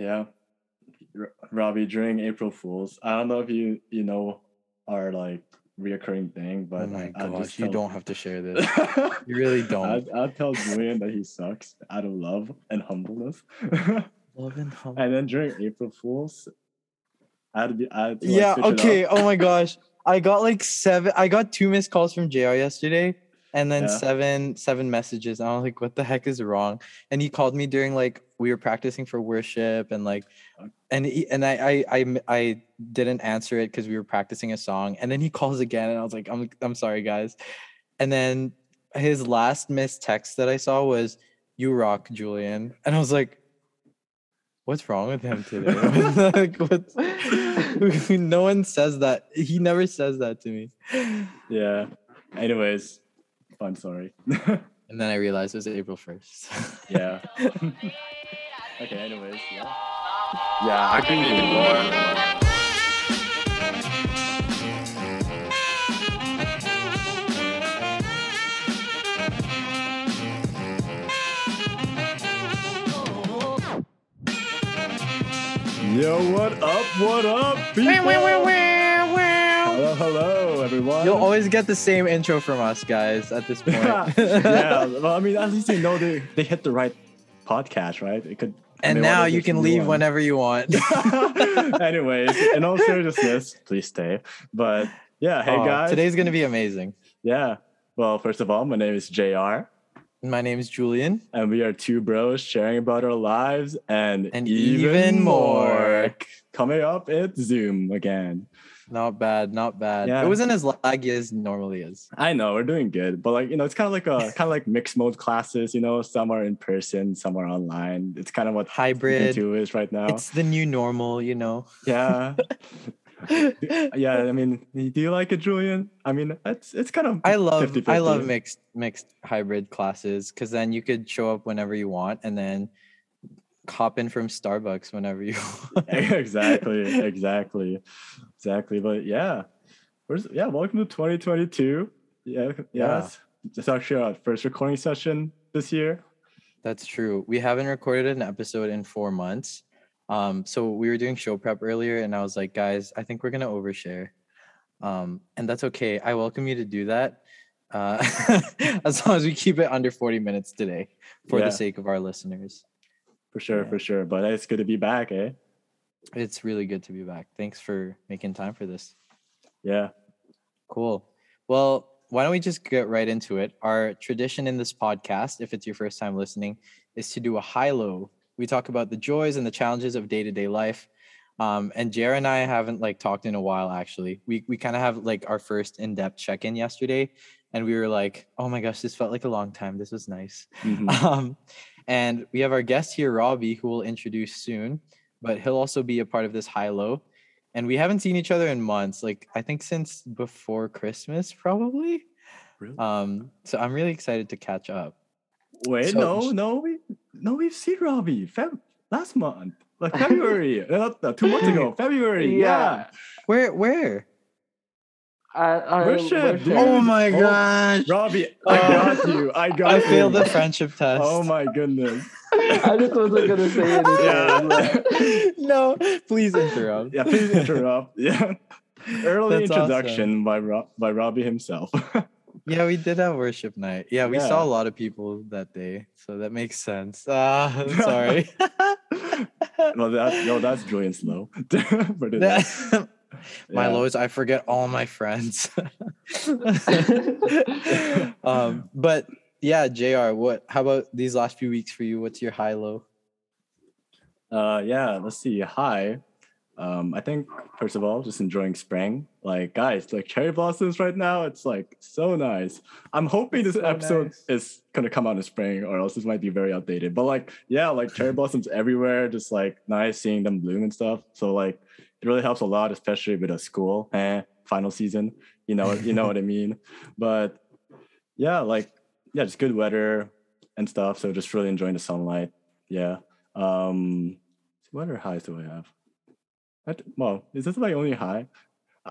Yeah, R- Robbie, during April Fools, I don't know if you you know our like reoccurring thing, but oh my I gosh, you tell- don't have to share this. You really don't. I, I'll tell Julian that he sucks out of love and humbleness. Love and hum- and then during April Fools, I had to be. I had to, like, yeah switch okay oh my gosh i got like seven i got two missed calls from jr yesterday and then Yeah. seven seven messages and i was like what the heck is wrong? And he called me during like we were practicing for worship and like uh and he, and I didn't answer it because we were practicing a song and then he calls again and i was like i'm i'm sorry guys. And then his last missed text that i saw was you rock julian. And i was like what's wrong with him today? Like, no one says that he never says that to me. Yeah. Anyways, I'm sorry. and then i realized it was april 1st yeah. okay. Anyways, yeah. Yeah, I couldn't even more. Yo, what up? What up, people? Hello, hello, everyone. you'll always get the same intro from us guys at this point yeah, well, I mean, at least you know they, they hit the right podcast, right? It could. And now you can leave one? whenever you want Anyways, in all seriousness, please stay. But yeah, hey Oh, guys. today's gonna be amazing yeah. Well, first of all, my name is JR, my name is julian and we are two bros sharing about our lives and, And even more. Coming up, it's Zoom again. Not bad not bad Yeah. it wasn't as laggy as normally is I know we're doing good, but like you know, it's kind of like a kind of like mixed mode classes. You know, some are in person, some are online. It's kind of what hybrid Two is right now. it's the new normal you know yeah. yeah, I mean, do you like it, Julian? I mean, it's it's kind of I love 50-50. I love mixed mixed hybrid classes because then you could show up whenever you want and then hop in from Starbucks whenever you want. exactly, exactly, exactly. But yeah, where's yeah? Welcome to 2022. Yeah, Yeah. yes. It's actually our first recording session this year. That's true. We haven't recorded an episode in four months. Um, so we were doing show prep earlier, and I was like, guys, I think we're gonna overshare. Um, and that's okay. I welcome you to do that. Uh, as long as we keep it under 40 minutes today for Yeah. the sake of our listeners. For sure, Yeah. for sure. But it's good to be back, eh? It's really good to be back. Thanks for making time for this. Yeah. Cool. Well, why don't we just get right into it? Our tradition in this podcast, if it's your first time listening, is to do a high low. We talk about the joys and the challenges of day to day life. Um, and JR and I haven't like talked in a while. Actually, we we kind of have like our first in depth check in yesterday, and we were like, "Oh my gosh, this felt like a long time. This was nice." Mhm. Um, and we have our guest here, Robbie, who we'll introduce soon, but he'll also be a part of this high low. And we haven't seen each other in months, like I think since before Christmas, probably. Really? Um, so I'm really excited to catch up. Wait, so- no, no, we no, we've seen Robbie Feb last month, like February, uh, two months ago, February. Yeah. Yeah. Where where? I, I, Worship, dude. Oh my Oh, gosh. Robbie, I Oh. got you. I got I you. failed the friendship test. Oh my goodness. I just wasn't gonna say anything. Yeah. no, please interrupt. Yeah, please interrupt. Yeah. Early That's introduction by Rob by Robbie himself. Yeah, we did have worship night. Yeah, we saw a lot of people that day, so that makes sense. Ah, I'm sorry. well, that no, that's Julian Slow. For today. My Yeah. lows, I forget all my friends. um, but yeah, Jr. What? How about these last few weeks for you? What's your high low? Uh, yeah, let's see. Hi. Um, I think first of all, just enjoying spring. Like, guys, like cherry blossoms right now, it's like so nice. I'm hoping this So episode nice. is gonna come out in spring, or else this might be very outdated. But like, yeah, like cherry blossoms everywhere, just like nice seeing them bloom and stuff. So like, it really helps a lot, especially with a school eh, final season. You know, you know what I mean. But yeah, like, yeah, just good weather and stuff. So just really enjoying the sunlight. Yeah. Um, what other highs do I have? I well, is this my only high?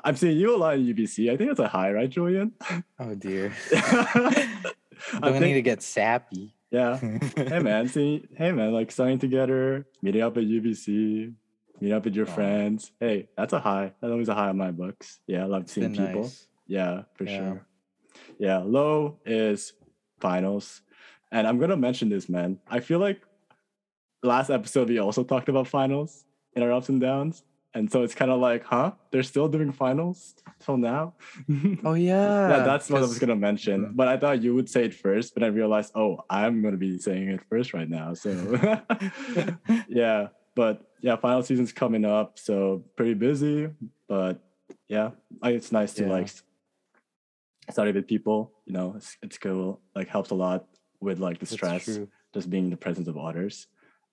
I'm seeing you a lot in UBC. I think it's a high, right, Julian? Oh dear. I Do I need to get sappy? Yeah. hey man, see, hey man, like signing together, meeting up at UBC, meeting up with your Aw. friends. Hey, that's a high. That's always a high on my books. Yeah, I love It's seeing people. nice. Yeah, for Yeah. sure. Yeah, low is finals. And I'm gonna mention this, man. I feel like last episode we also talked about finals in our ups and downs. And so it's kind of like, huh? They're still doing finals till now? Oh yeah. yeah, that's what I was gonna mention. But I thought you would say it first, but I realized, oh, I'm gonna be saying it first right now. So yeah, but yeah, final season's coming up, so pretty busy. But yeah, I, it's nice to Yeah. like study with people. You know, it's, it's cool. Like helps a lot with like the That's stress, true. just being in the presence of others.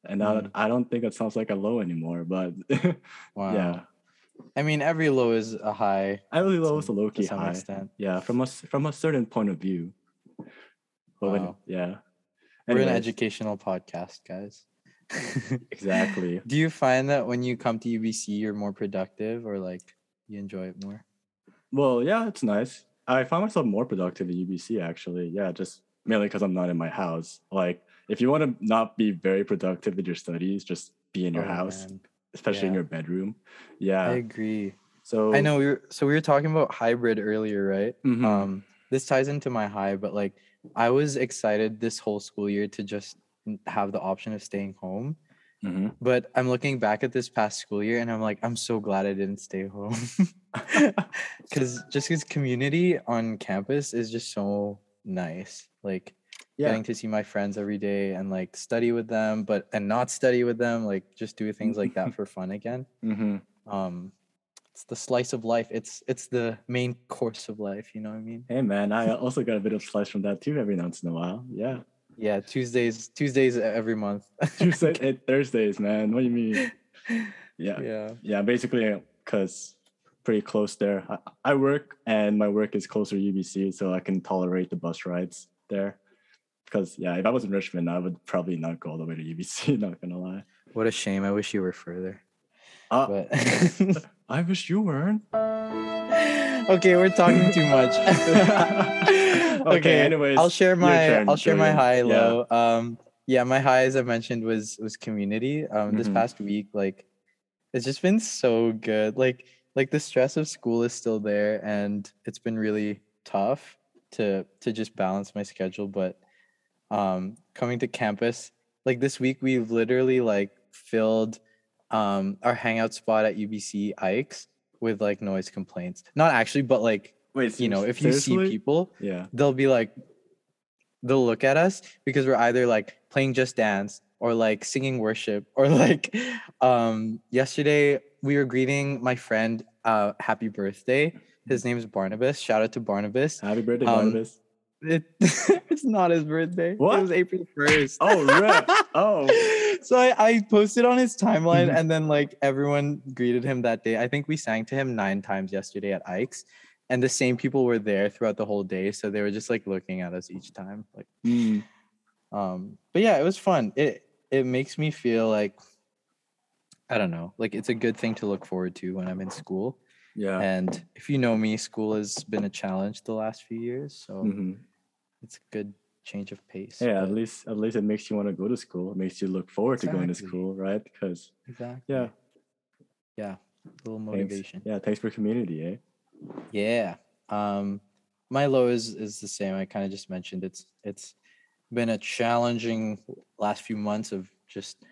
And now Mm. I don't think that sounds like a low anymore, but Wow. yeah, I mean, every low is a high I really low is a low key high. extent. Yeah, from a from a certain point of view. But when- Wow. yeah. We're an educational podcast, guys. Exactly. Do you find that when you come to UBC, you're more productive or like you enjoy it more? Well, yeah, it's nice. I find myself more productive at UBC actually. Yeah, just mainly because I'm not in my house. Like, if you want to not be very productive with your studies, just be in your Oh, house, man. especially in your bedroom. Yeah. I agree. so I know we were so we were talking about hybrid earlier, right? Mhm. Um, this ties into my high, but like I was excited this whole school year to just have the option of staying home. Mhm. But I'm looking back at this past school year and I'm like, I'm so glad I didn't stay home. Cause just his community on campus is just so nice. Like yeah. getting to see my friends every day and like study with them, but and not study with them, like just do things like that for fun again. hmm Um it's the slice of life. It's it's the main course of life, you know what I mean? Hey man, I also got a bit of slice from that too every once in a while. Yeah. Yeah, Tuesdays, Tuesdays every month. Tuesday and Thursdays, man. What do you mean? Yeah. yeah. Yeah, basically because pretty close there. I, I work and my work is closer to UBC, so I can tolerate the bus rides there. Because yeah, if I was in Richmond, I would probably not go all the way to UBC. Not gonna lie. What a shame. I wish you were further. Uh, But I wish you weren't. okay, we're talking too much. Okay, anyways, I'll share my turn, I'll share my high Yeah. low. Um yeah, my high as I mentioned was was community. Um this Mhm. past week like it's just been so good. Like like the stress of school is still there and it's been really tough to to just balance my schedule but um coming to campus like this week we've literally like filled um our hangout spot at UBC Ikes with like noise complaints. Not actually, but like Wait, you know, if you see people, yeah. they'll be like they'll look at us because we're either like playing just dance or like singing worship or like um yesterday we were greeting my friend uh happy birthday his name is barnabas shout out to barnabas Happy birthday, Um, Barnabas. it, it's not his birthday What? it was april 1st Oh, rip. Oh. so I, I posted on his timeline and then like everyone greeted him that day i think we sang to him nine times yesterday at ike's and the same people were there throughout the whole day so they were just like looking at us each time like Mm, um but yeah it was fun it it makes me feel like i don't know like it's a good thing to look forward to when i'm in school yeah. and if you know me school has been a challenge the last few years so Mhm. it's a good change of pace Yeah, at least at least it makes you want to go to school. It makes you look forward to going to school, right? Because exactly yeah, yeah A little thanks. motivation Yeah, thanks for community, eh? Yeah. Um my low is is the same. I kind of just mentioned it's it's been a challenging last few months of just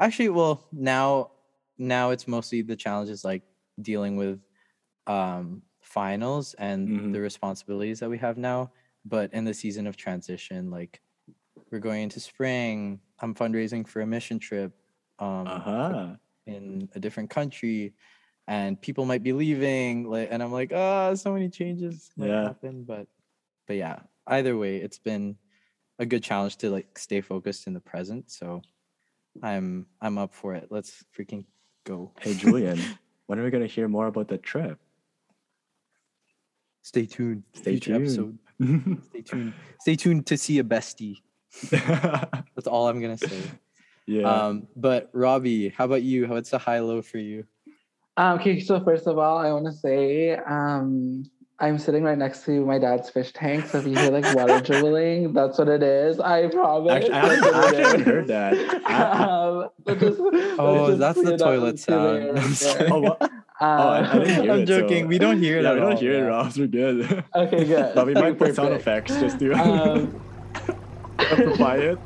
actually well now now it's mostly the challenges like dealing with um finals and Mhm. the responsibilities that we have now. But in the season of transition, like we're going into spring, I'm fundraising for a mission trip. Um Uh huh. in a different country and people might be leaving like and i'm like ah so many changes might Yeah. happen but but yeah either way it's been a good challenge to like stay focused in the present so i'm i'm up for it. Let's freaking go. Hey, Julian, when are we gonna hear more about that trip? stay tuned. Stay Future tuned. episode. Stay tuned. Stay tuned to see a bestie. That's all i'm gonna say. Yeah. um but robbie how about you? What's a high low for you Um, okay, so first of all, I want to say um, I'm sitting right next to my dad's fish tank, so if you hear like water dribbling, that's what it is. I promise. Actually, I haven't, I actually haven't heard that. Um, just- Oh, that's the toilet clear the air sound. right I'm there. sorry. oh, what? Oh, I, I didn't hear I'm it. so- joking. We don't hear it Yeah, at we don't all, hear it, yeah. Robs. We're good. Okay, good. but we might put sound effects just to Um, amplify it.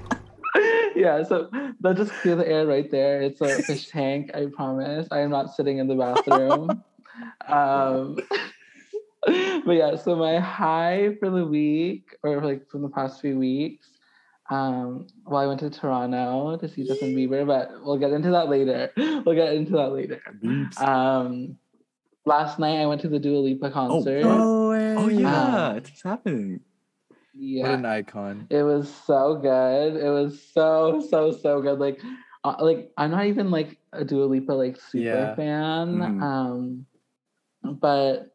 Yeah, so they'll just clear the air right there. It's a fish tank, I promise. I am not sitting in the bathroom. um, but yeah, so my high for the week, or like from the past few weeks, um, well, I went to Toronto to see Justin Bieber, but we'll get into that later. We'll get into that later. Um, last night I went to the Dua Lipa oh, concert. oh, way. oh, yeah, Um, it's happening. Yeah. What an icon. It was so good. It was so so so good. Like, uh, like I'm not even like a Dua Lipa like super Yeah. fan. Mhm. Um, but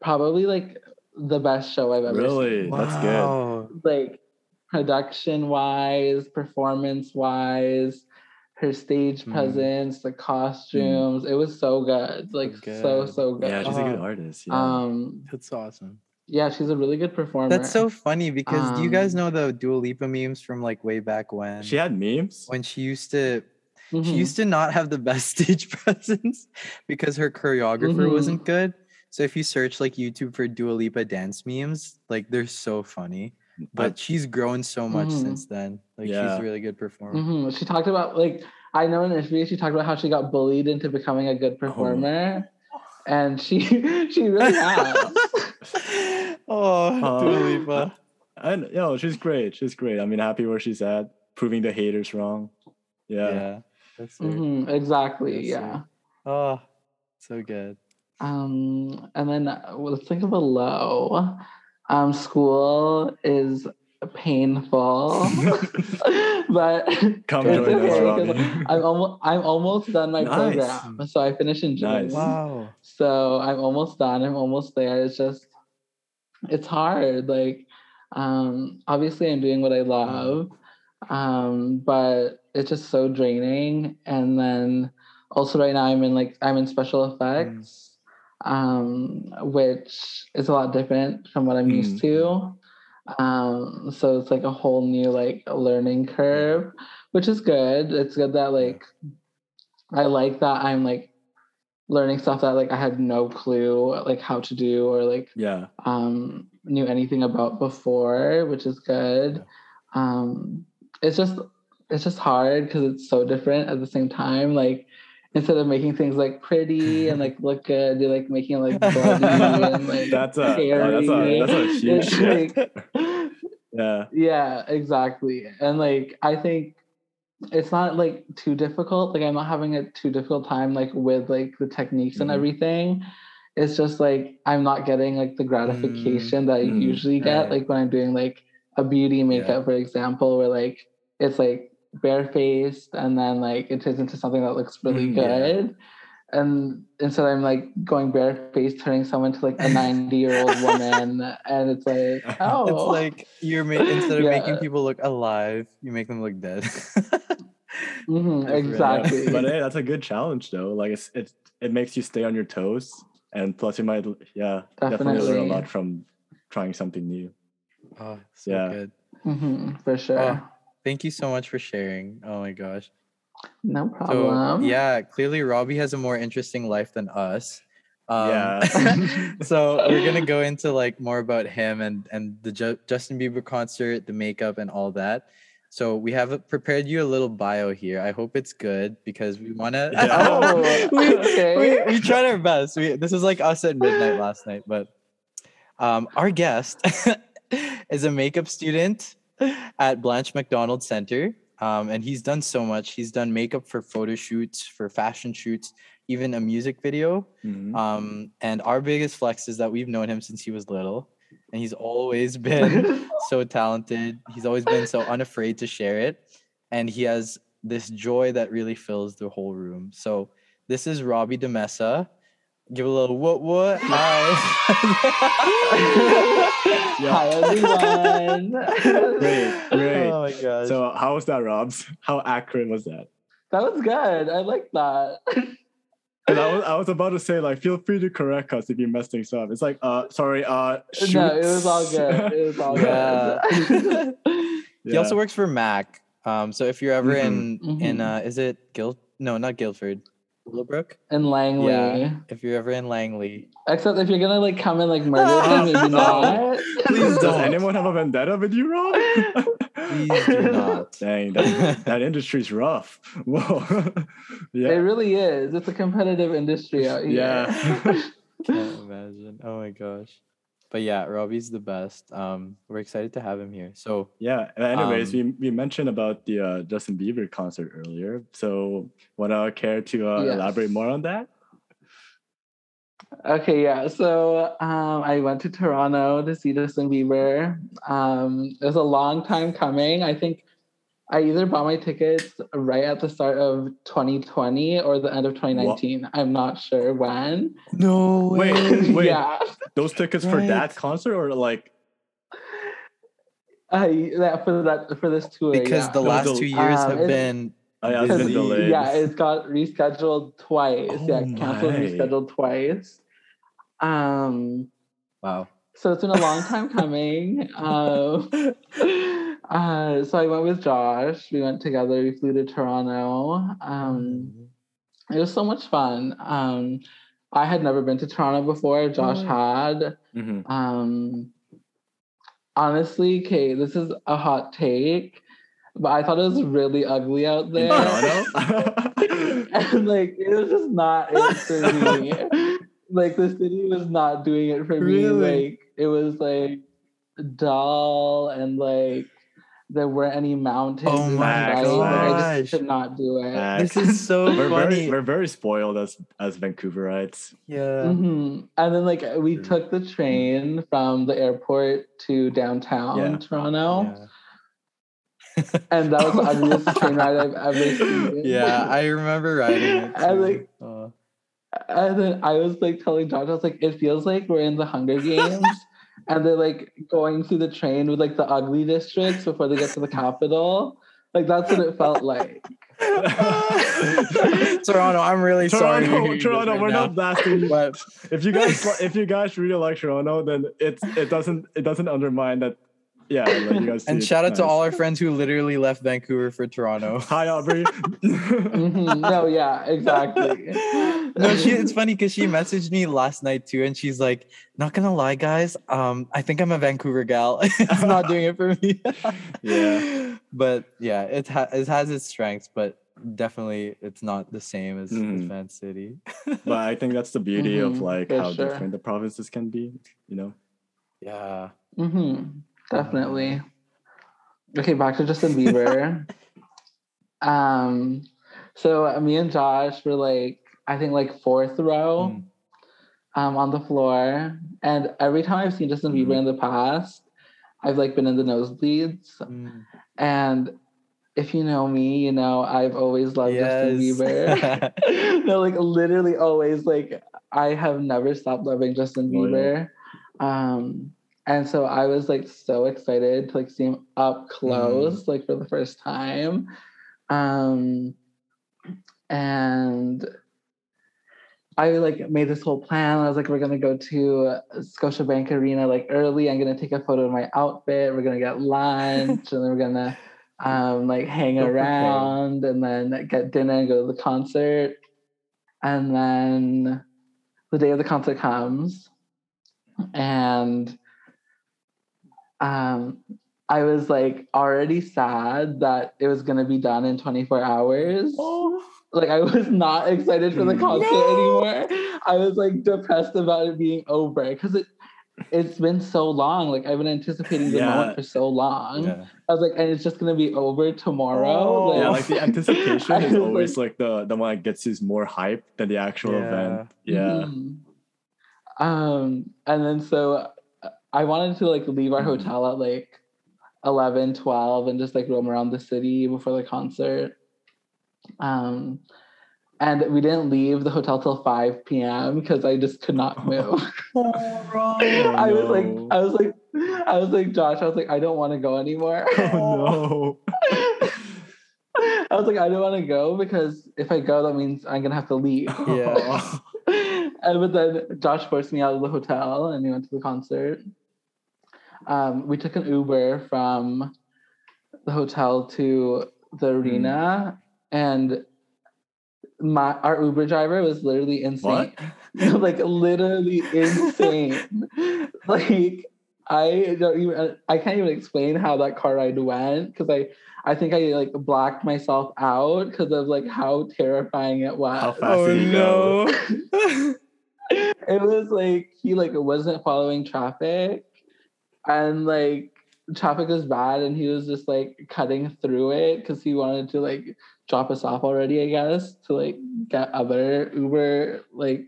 probably like the best show I've ever seen. Really? That's good. Wow. seen. Like production wise, performance wise, her stage Mhm. presence, the costumes. It was so good. Like so good. so good. Yeah, she's a good artist. Yeah. um, That's awesome. Yeah, she's a really good performer. That's so funny because do you guys Um, know the Dua Lipa memes from like way back when? she had memes. when she used to she Mhm. used to not have the best stage presence because her choreographer Mhm. wasn't good. So if you search like YouTube for Dua Lipa dance memes, like they're so funny. But she's grown so much Mhm. since then. Like she's a really good performer. hmm She talked about like I know in an interview she talked about how she got bullied into becoming a good performer, and she she really has. oh, Dua Uh, Lipa. and you know, she's great. She's great. I mean, happy where she's at, proving the haters wrong. Yeah. Yeah. That's it. hmm exactly. Yes, sir. yeah. Oh, so good. Um, and then uh, well, let's think of a low. Um, school is painful, but Come it's join us, okay, 'cause Robbie. I'm almost I'm almost done my Nice. program, so I finish in June. Nice. Wow. So I'm almost done. I'm almost there. It's just, it's hard. Like, um, obviously I'm doing what I love, um, but it's just so draining. And then also right now I'm in like I'm in special effects, um, which is a lot different from what I'm used to. Um, so it's like a whole new like learning curve, which is good. It's good that like I like that I'm like learning stuff that like I had no clue like how to do or like Yeah. um knew anything about before, which is good. Um it's just it's just hard because it's so different at the same time. Like instead of making things like pretty and like look good, you're like making it like bloody and like That's a oh, that's a that's a huge like- Yeah. yeah, exactly. And like I think it's not like too difficult. Like I'm not having a too difficult time like with like the techniques and Mhm. everything. It's just like I'm not getting like the gratification that I Mm, usually get right. like when I'm doing like a beauty makeup, for example, where like it's like barefaced and then like it turns into something that looks really Mm, yeah. Good. And instead I'm like going barefaced, turning someone to like a 90 year old woman, and it's like, oh, It's like you're ma- instead of making people look alive, you make them look dead. Mhm, Different. exactly. But hey, that's a good challenge though. Like it's it it makes you stay on your toes, and plus you might yeah definitely, learn a lot from trying something new. oh, so Yeah. good. Mhm, for sure. Oh, Thank you so much for sharing. Oh my gosh. No So problem. yeah, clearly Robbie has a more interesting life than us. Um, Yeah. so we're gonna go into like more about him and and the Ju- Justin Bieber concert, the makeup, and all that. So we have prepared you a little bio here. I hope it's good because we wanna. Yeah. Oh, we, okay. we, we tried our best. We, this is like us at midnight last night, but um, our guest is a makeup student at Blanche Macdonald Center. Um, and he's done so much. He's done makeup for photo shoots, for fashion shoots, even a music video. Mhm. Um, and our biggest flex is that we've known him since he was little, and he's always been so talented. He's always been so unafraid to share it. And he has this joy that really fills the whole room. So this is Robbie DeMessa. Give a little what what. Hi. Hi everyone. Great, great. Oh my gosh. So how was that, Robs? How accurate was that? That was good. I like that. And I was, I was about to say like, feel free to correct us if you mess things up. It's like, uh, sorry, uh, No, it was all good. It was all Yeah. good. He also works for Mac. Um, so if you're ever in in Mhm. uh, is it Guild? No, not Guildford. Willowbrook. in Langley. Yeah. If you're ever in Langley, Except if you're gonna like come and like murder him, maybe not. Please Does don't. anyone have a vendetta with you, Rob? please do not. Dang, that, that industry's rough. Whoa. yeah. It really is. It's a competitive industry out here. Yeah. Can't imagine. Oh my gosh. But yeah, Robbie's the best. Um, we're excited to have him here. So Yeah. Anyways, Um, we, we mentioned about the uh, Justin Bieber concert earlier. So, wanna care to uh, Yes. elaborate more on that? Okay, yeah. So um, I went to Toronto to see Justin Bieber. Um, it was a long time coming. I think I either bought my tickets right at the start of 2020 or the end of 2019. I'm not sure when. no Wait, wait. yeah. Those tickets for that concert or like I, that, for that for this tour. because yeah. the last the- two years Um, have it's- been oh, yeah, it's been delayed? Yeah, it's got rescheduled twice. yeah, Oh canceled, my. rescheduled twice. Um, wow. so it's been a long time coming. Um, uh, so I went with Josh. We went together. We flew to Toronto. Um, it was so much fun. Um, I had never been to Toronto before. Josh Oh. had. Mhm. Um, honestly, Kate, this is a hot take, but I thought it was really ugly out there. And like it was just not it for me. like the city was not doing it for me. Really? Like it was like dull and like there weren't any mountains. Oh my sight. Like, I gosh. just could not do it. This is so we're funny. very we're very spoiled as as Vancouverites. yeah. Mhm. And then like we Yeah. took the train from the airport to downtown Yeah. Toronto, Yeah. and that was the ugliest train ride I've ever seen. Yeah, I remember riding it. I too. like- Oh. And then I was like telling Josh, I was like, it feels like we're in the Hunger Games. And they're like going through the train with like the ugly districts before they get to the capital. Like that's what it felt like. Toronto, I'm really sorry. Toronto, you Toronto, right we're now. not blasting. But If you guys if you guys really like Toronto, then it's it doesn't it doesn't undermine that. Yeah, like you guys. and see, shout out it's to all our friends who literally left Vancouver for Toronto. Hi, Aubrey. Mhm. No, yeah, exactly. no, she, it's funny because she messaged me last night too, and she's like, "Not gonna lie, guys, um, I think I'm a Vancouver gal. it's not doing it for me." Yeah. but yeah, it ha- it has its strengths, but definitely it's not the same as, as Mhm. Van City. but I think that's the beauty of Mhm, like how sure. different the provinces can be. You know. yeah. hmm definitely. Okay, back to Justin Bieber. um, so uh, me and Josh were like, I think like fourth row. Mm. um, on the floor. And every time I've seen Justin Mhm. Bieber in the past, I've like been in the nosebleeds. Mm. And if you know me, you know I've always loved Justin Bieber. no, like literally always. Like I have never stopped loving Justin Oh. Bieber. Um, and so I was like so excited to like see him up close, like for the first time. Um, and I like made this whole plan. I was like, we're gonna go to Scotiabank Arena like early. I'm gonna take a photo of my outfit. We're gonna get lunch, and then we're gonna um like hang around, and then get dinner and go to the concert. And then the day of the concert comes, and um, I was like already sad that it was gonna be done in 24 hours like I was not excited for the concert anymore. I was like depressed about it being over because it it's been so long. Like I've been anticipating the Yeah. moment for so long. Yeah. I was like, and it's just gonna be over tomorrow. Oh. Yeah, like the anticipation is always like the the one that gets you more hype than the actual Yeah. event. Yeah. Mhm. Um, and then so I wanted to like leave our Mhm. hotel at like 11, 12 and just like roam around the city before the concert. Um, and we didn't leave the hotel till 5 p.m. because I just could not move. I was like. I was like, I was like, Josh, I was like, I don't want to go anymore. Oh no. I was like, I don't want to go because if I go, that means I'm gonna have to leave. Yeah. and but then Josh forced me out of the hotel and we went to the concert. Um, we took an Uber from the hotel to the arena and my our Uber driver was literally insane. like literally insane. like I don't even I can't even explain how that car ride went because I I think I like blacked myself out because of like how terrifying it was. How fast Oh did you go? no. it was like he like wasn't following traffic and like traffic was bad and he was just like cutting through it because he wanted to like drop us off already i guess to like get other uber like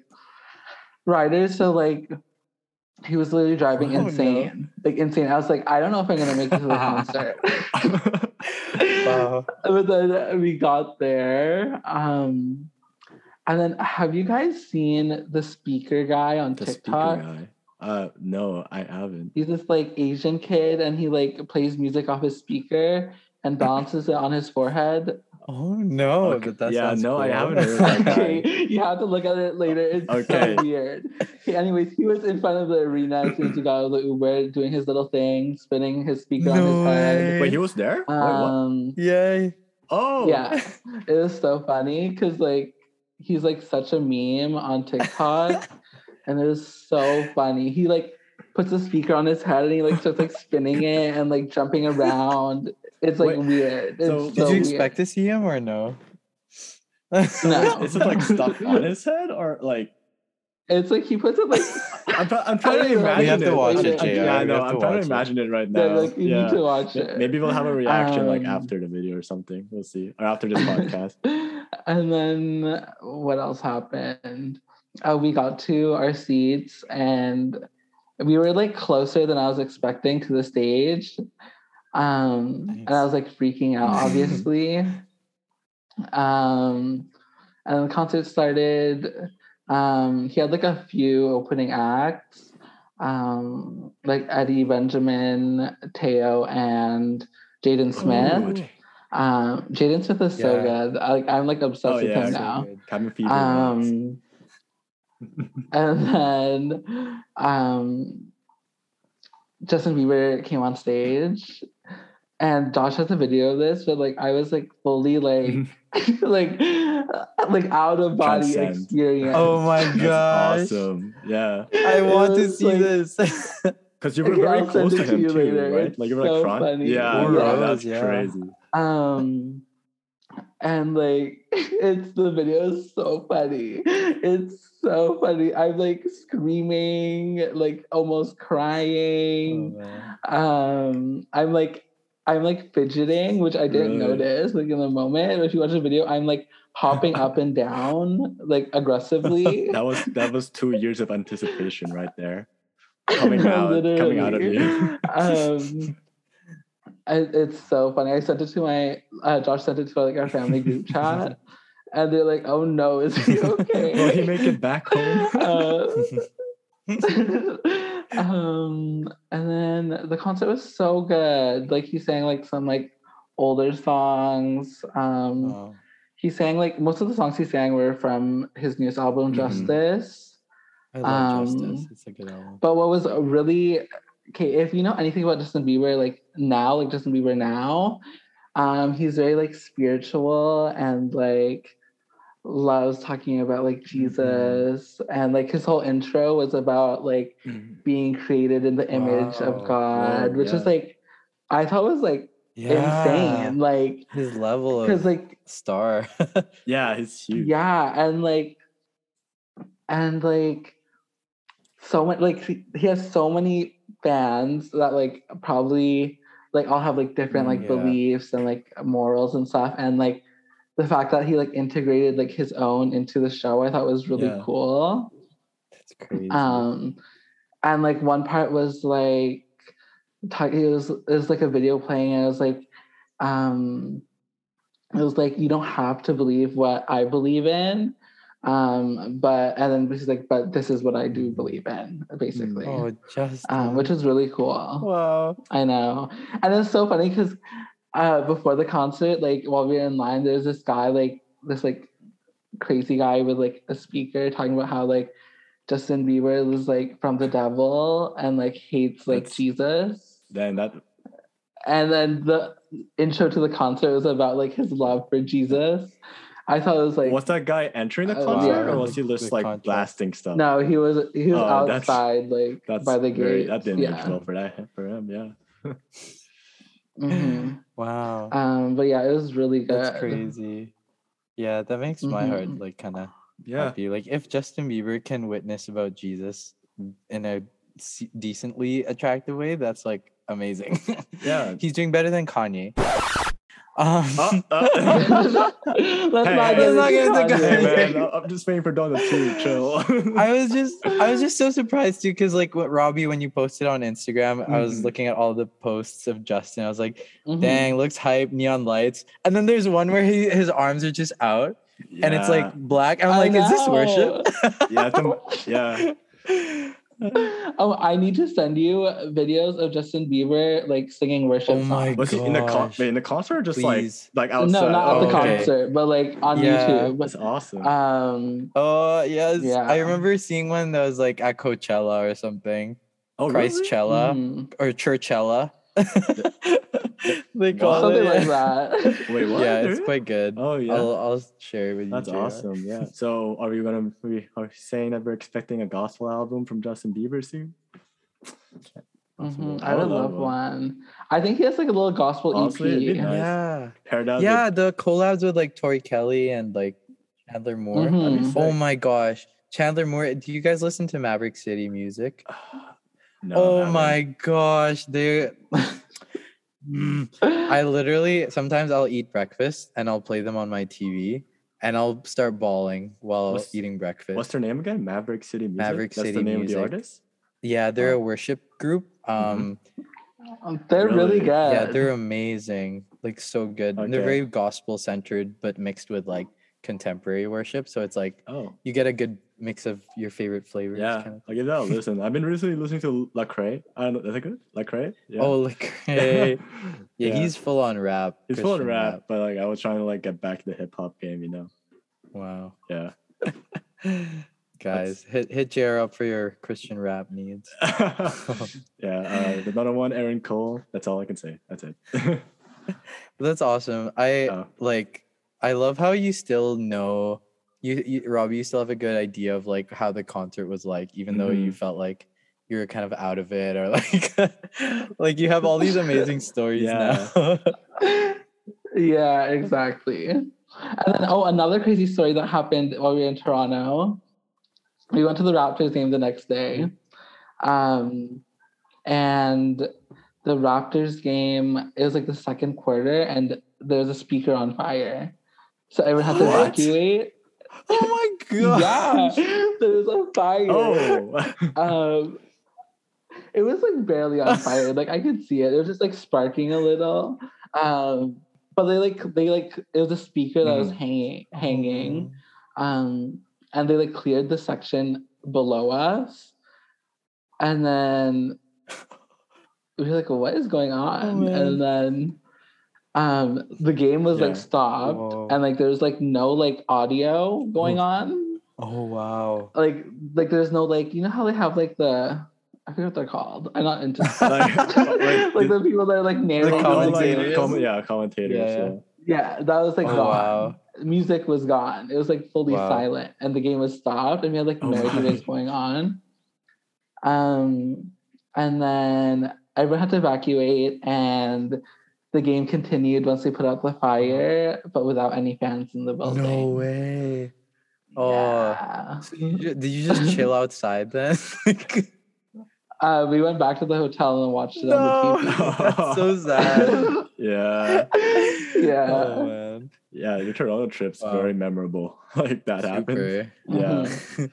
riders so like he was literally driving Oh, no. insane like insane i was like i don't know if i'm gonna make it to the concert Wow. but then we got there um and then have you guys seen the speaker guy on the tiktok. Uh, no, I haven't. he's this like Asian kid and he like plays music off his speaker and balances it on his forehead. Oh no. Okay, But that yeah, sounds no, I haven't heard that okay, you have to look at it later. It's Okay. so weird. Okay, anyways, he was in front of the arena as soon as he got out of the Uber, doing his little thing, spinning his speaker on No his head. way. Wait, he was there? Wait, what? Um, Yay. Oh, yeah, it was so funny because like he's like such a meme on TikTok, and it was so funny. He like puts a speaker on his head and he like starts like spinning it and like jumping around. It's like Wait, weird. It's so so, Did you weird. expect to see him or no? No. Is it like stuck on his head or like? It's like he puts it like I'm, try- I'm trying to don't know. imagine We have it. to watch I'm- it, I'm- JR. Yeah, I know. I'm trying to imagine it right yeah, now. like you yeah. need to watch it. Maybe we'll have a reaction like Um, after the video or something. We'll see. Or after this podcast. and then what else happened? Uh, we got to our seats and we were like closer than I was expecting to the stage. Um, and I was like freaking out, obviously. um, and the concert started. Um, he had like a few opening acts, um, like Eddie Benjamin, Teo, and Jaden Smith. Oh, Um, Jaden Smith is so good. I, I'm like obsessed Oh, with yeah, him so now. Cabin fever. rocks. Um, and then um, Justin Bieber came on stage, and Josh has a video of this, but like I was like fully like like like out of body Transcend. experience. Oh my That's gosh. awesome. Yeah. I want to see like- this. Because you were Okay, very I'll close to it to him too, later. right? It's Like you were so like front. funny. Yeah, Four yeah, rows, that's yeah. crazy. Um, and like it's the video is so funny. It's so funny. I'm like screaming, like almost Oh, crying. man. um, I'm like I'm like fidgeting, which I didn't Really? notice like in the moment. If you watch the video, I'm like hopping up and down like aggressively. That was that was two years of anticipation right there. Coming out, coming out of you. um, I- it's so funny. I sent it to my uh, Josh sent it to like our family group chat, and they're like, "Oh no, is he okay?" Will he make it back home? Uh, um, and then the concert was so good. Like he sang like some like older songs. Um, Oh. he sang like most of the songs he sang were from his newest album, Mhm. Justice. I love Um, Justice. It's a good album. But what was really okay, if you know anything about Justin Bieber, like now, like Justin Bieber now, um, he's very like spiritual and like loves talking about like Jesus and like his whole intro was about like being created in the image Wow. of God, Whoa, which is like I thought was like insane. Like His level because of like star. yeah, he's huge. yeah, and like, and like, so much like he he has so many fans that like probably like all have like different like Mm, yeah. beliefs and like morals and stuff, and like the fact that he like integrated like his own into the show, I thought was really Yeah. cool. That's crazy. Um, and like one part was like, talk, it was it was like a video playing, and it was like, um, it was like you don't have to believe what I believe in, um, but and then he's like, but this is what I do believe in, basically, oh, Justin. um, which is really cool. wow. I know, and it's so funny because uh, before the concert, like while we were in line, there's this guy, like this like crazy guy with like a speaker talking about how like Justin Bieber was like from the devil and like hates like That's- Jesus. Then that And then the intro to the concert was about like his love for Jesus. I thought it was like was that guy entering the Uh, concert, yeah. or was he just the like contrast. blasting stuff? no, he was he was Oh, that's- outside like that's by the very, gate. that didn't yeah. age well for that for him. Yeah. Mhm. Wow. Um, but yeah, it was really good. That's crazy. Yeah, that makes my heart like kind of Yeah. happy. Like if Justin Bieber can witness about Jesus in a decently attractive way, that's like amazing. Yeah. He's doing better than Kanye. Um, Uh, uh, Let's Hey, not get let's not get into into Kanye. hey man, I- I'm just waiting for Donna to chill. I was just I was just so surprised too because like what Robbie when you posted on Instagram, I was Mhm. looking at all the posts of Justin. I was like, Mhm. dang, looks hype, neon lights. And then there's one where he his arms are just out and it's like Yeah. black. I'm I like, is this worship? yeah, the- yeah. Oh, I need to send you videos of Justin Bieber like singing worship Oh my songs. Was he in the con- in the concert or just Please. like like outside? No, not at the Oh, okay. concert, but like on Yeah. YouTube. That's awesome. Um, Oh yes, yeah. I remember seeing one that was like at Coachella or something, oh, really? Christchella mhm. or Churchella. they call something it. like that. Wait, what? Yeah, it's quite good. Oh yeah. I'll I'll share it with you. That's Jaya. awesome. Yeah. So are we gonna we are saying that we're expecting a gospel album from Justin Bieber soon? Mhm, I would love one. I think he has like a little gospel Honestly, it'd EP. nice. Yeah, Paired out yeah. The collabs with like Tori Kelly and like Chandler Moore. With, that'd be Mhm. Oh my gosh, Chandler Moore. Do you guys listen to Maverick City music? no, oh my really. gosh, they. Mm. I literally sometimes I'll eat breakfast and I'll play them on my TV and I'll start bawling while What's- eating breakfast. What's their name again? Maverick City Music. Maverick That's City the name Music. of the artist. yeah, they're Oh. a worship group. Um, They're really, Really? good. yeah, they're amazing, like so good. And They're very gospel centered, but mixed with like contemporary worship. So it's like Oh. you get a good mix of your favorite flavors. Yeah, kind of. I'll give that listen. I've been recently listening to Lecrae. I don't know, is that good? Lecrae? Yeah. Oh, hey. yeah, Yeah. he's full on rap. He's full on Christian rap, but like I was trying to like get back to the hip hop game, you know. Wow. Yeah. Guys, hit hit JR up for your Christian rap needs. yeah. Uh, the number one, Aaron Cole. That's all I can say. That's it. That's awesome. I Oh. like I love how you still know you, you Robbie, you still have a good idea of like how the concert was like, even though you Mhm. felt like you were kind of out of it or like like you have all these amazing stories Yeah. now. yeah, exactly. And then, oh, another crazy story that happened while we were in Toronto. We went to the Raptors game the next day. Um, and the Raptors game, it was like the second quarter, and there was a speaker on fire. So everyone had to What? evacuate. Oh my god. Yeah, there was a fire. oh. Um, it was like barely on fire. like I could see it. It was just like sparking a little. Um, but they like they like it was a speaker that was Mhm. hanging hanging. Um, and they like cleared the section below us. And then we were like, what is going on? man. and then um the game was Yeah. like stopped Whoa. and like there's like no like audio going on Oh wow. like like there's no like you know how they have like the I forget what they're called. I'm not into Like- like, like the people that are like narrating the commentators. game. Comment- yeah, commentators. Yeah, Yeah. yeah. That was like Oh, gone. wow. Music was gone. It was like fully Wow. silent, and the game was stopped, and we had like Oh no idea what was going on. Um, and then everyone had to evacuate, and the game continued once they put out the fire, but without any fans in the building. No way. Oh. Yeah. So you ju- did you just chill outside then? Uh, we went back to the hotel and watched it on the TV. That's so sad. Yeah. yeah. Oh man. Yeah, your Toronto trip's Wow. very memorable. Like that happened. Super. Yeah. Mhm.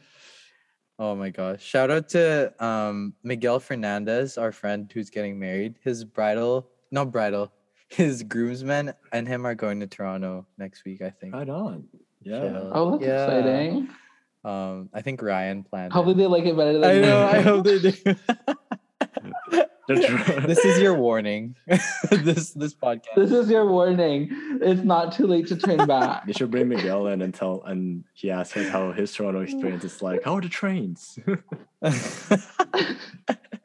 oh my gosh. Shout out to um Miguel Fernandez, our friend who's getting married. His bridal, not bridal, his groomsmen and him are going to Toronto next week, I think. Right on. Yeah. Chill. Oh, that's Yeah. exciting. Um, I think Ryan planned. it. Hopefully they like it better than I know. I hope they do. This is your warning. this this podcast. This is your warning. It's not too late to turn back. You should bring Miguel in and tell, and he asks us how his Toronto experience is like. How are the trains?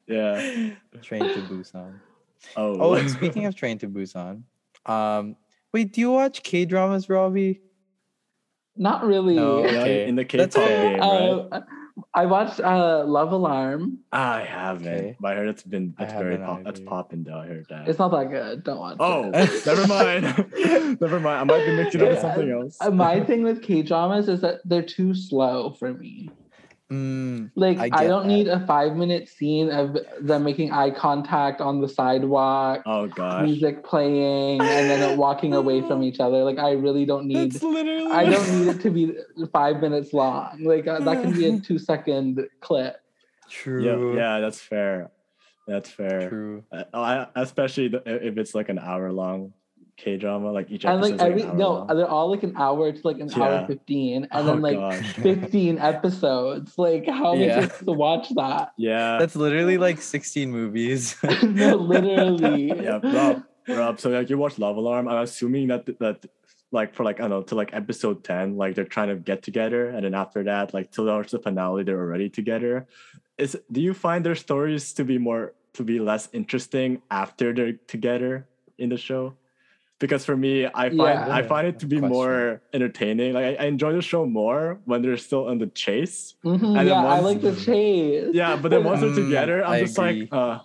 yeah. Train to Busan. Oh. Oh, and speaking of Train to Busan, um, wait, do you watch K dramas, Robbie? Not really. No. Okay. in the K-pop fair. game, right? Uh, I watched uh, Love Alarm. I haven't, Okay. but I heard it's been I it's very pop, that's popping though. I heard that. It's not that good. Don't watch oh, it. never mind. never mind. I might be mixing up with something else. My thing with K dramas is that they're too slow for me. Mm, Like I I, don't that. need a five minute scene of them making eye contact on the sidewalk, oh gosh. music playing, and then walking away from each other. Like I really don't need. that's literally. I don't need it to be five minutes long. Like uh, that can be a two second clip. True. Yeah, yeah, that's fair. That's fair. True. Uh, I, especially the, if it's like an hour long K drama, like each And episode. like every no, they're all like an hour to like an Yeah. hour fifteen, and Oh, then like gosh. 15 episodes. Like, how am I Yeah. supposed to watch that? yeah, That's literally like 16 movies. no, literally. yeah, Rob, Rob. So like you watch Love Alarm. I'm assuming that that like for like I don't know to like episode ten, like they're trying to get together, and then after that, like till towards the finale, they're already together. Is do you find their stories to be more to be less interesting after they're together in the show? Because for me, I find Yeah. I find it to be Question. more entertaining. Like I, I enjoy the show more when they're still on the chase. Mhm, And then yeah, I like the chase. Yeah, but then once they're Mm, together, I'm I just agree. like, uh,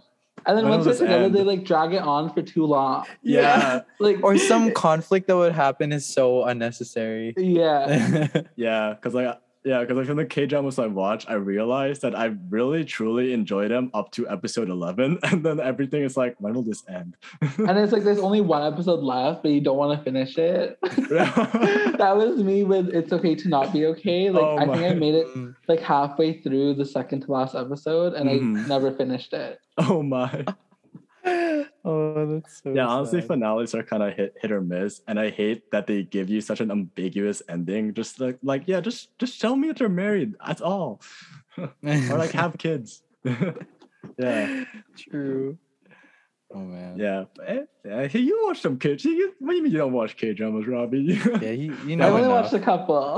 And then when once they're together, end? they like drag it on for too long. yeah, Like or some conflict that would happen is so unnecessary. Yeah. Yeah, because like yeah, because like from the K dramas I watch, I realized that I really truly enjoy them up to episode eleven, and then everything is like, when will this end? And it's like there's only one episode left, but you don't want to finish it. that was me with It's Okay to Not Be Okay. Like Oh I think I made it Mm, like halfway through the second to last episode and Mhm. I never finished it. oh my. oh, that's so Yeah, honestly, sad. finales are kind of hit hit or miss, and I hate that they give you such an ambiguous ending. Just like like yeah, just just tell me that they're married. That's all, or like have kids. yeah, True. Oh man. yeah. But, eh, yeah. Hey, you watch some kids. You, what do you mean you don't watch K dramas, Robbie? Yeah, you, you I only enough. watched a couple.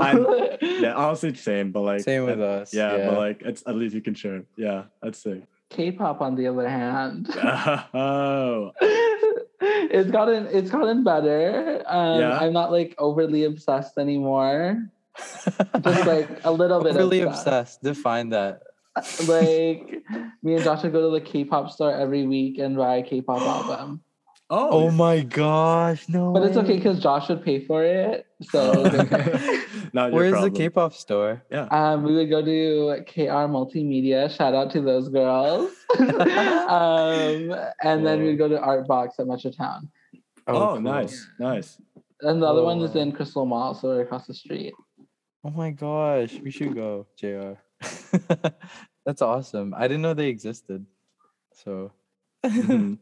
Yeah, honestly, same. But like Same with uh, us. Yeah, Yeah. but like it's at least you can share. Yeah, that's sick. K-pop on the other hand. oh, it's gotten it's gotten better. Um, Yeah. I'm not like overly obsessed anymore. Just like a little bit Overly obsessed. obsessed. Define that. Like me and Joshua go to the K-pop store every week and buy a K-pop album. Oh, Oh my gosh, no. But it's okay because Josh would pay for it. So okay. Not your Where's the. K-pop store? Yeah. Um, we would go to KR Multimedia. Shout out to those girls. um, and then we'd go to Art Box at Metrotown. Oh, cool. nice, nice. And the other one is Oh. in Crystal Mall, so we're across the street. Oh my gosh, we should go, JR. That's awesome. I didn't know they existed. So Mhm.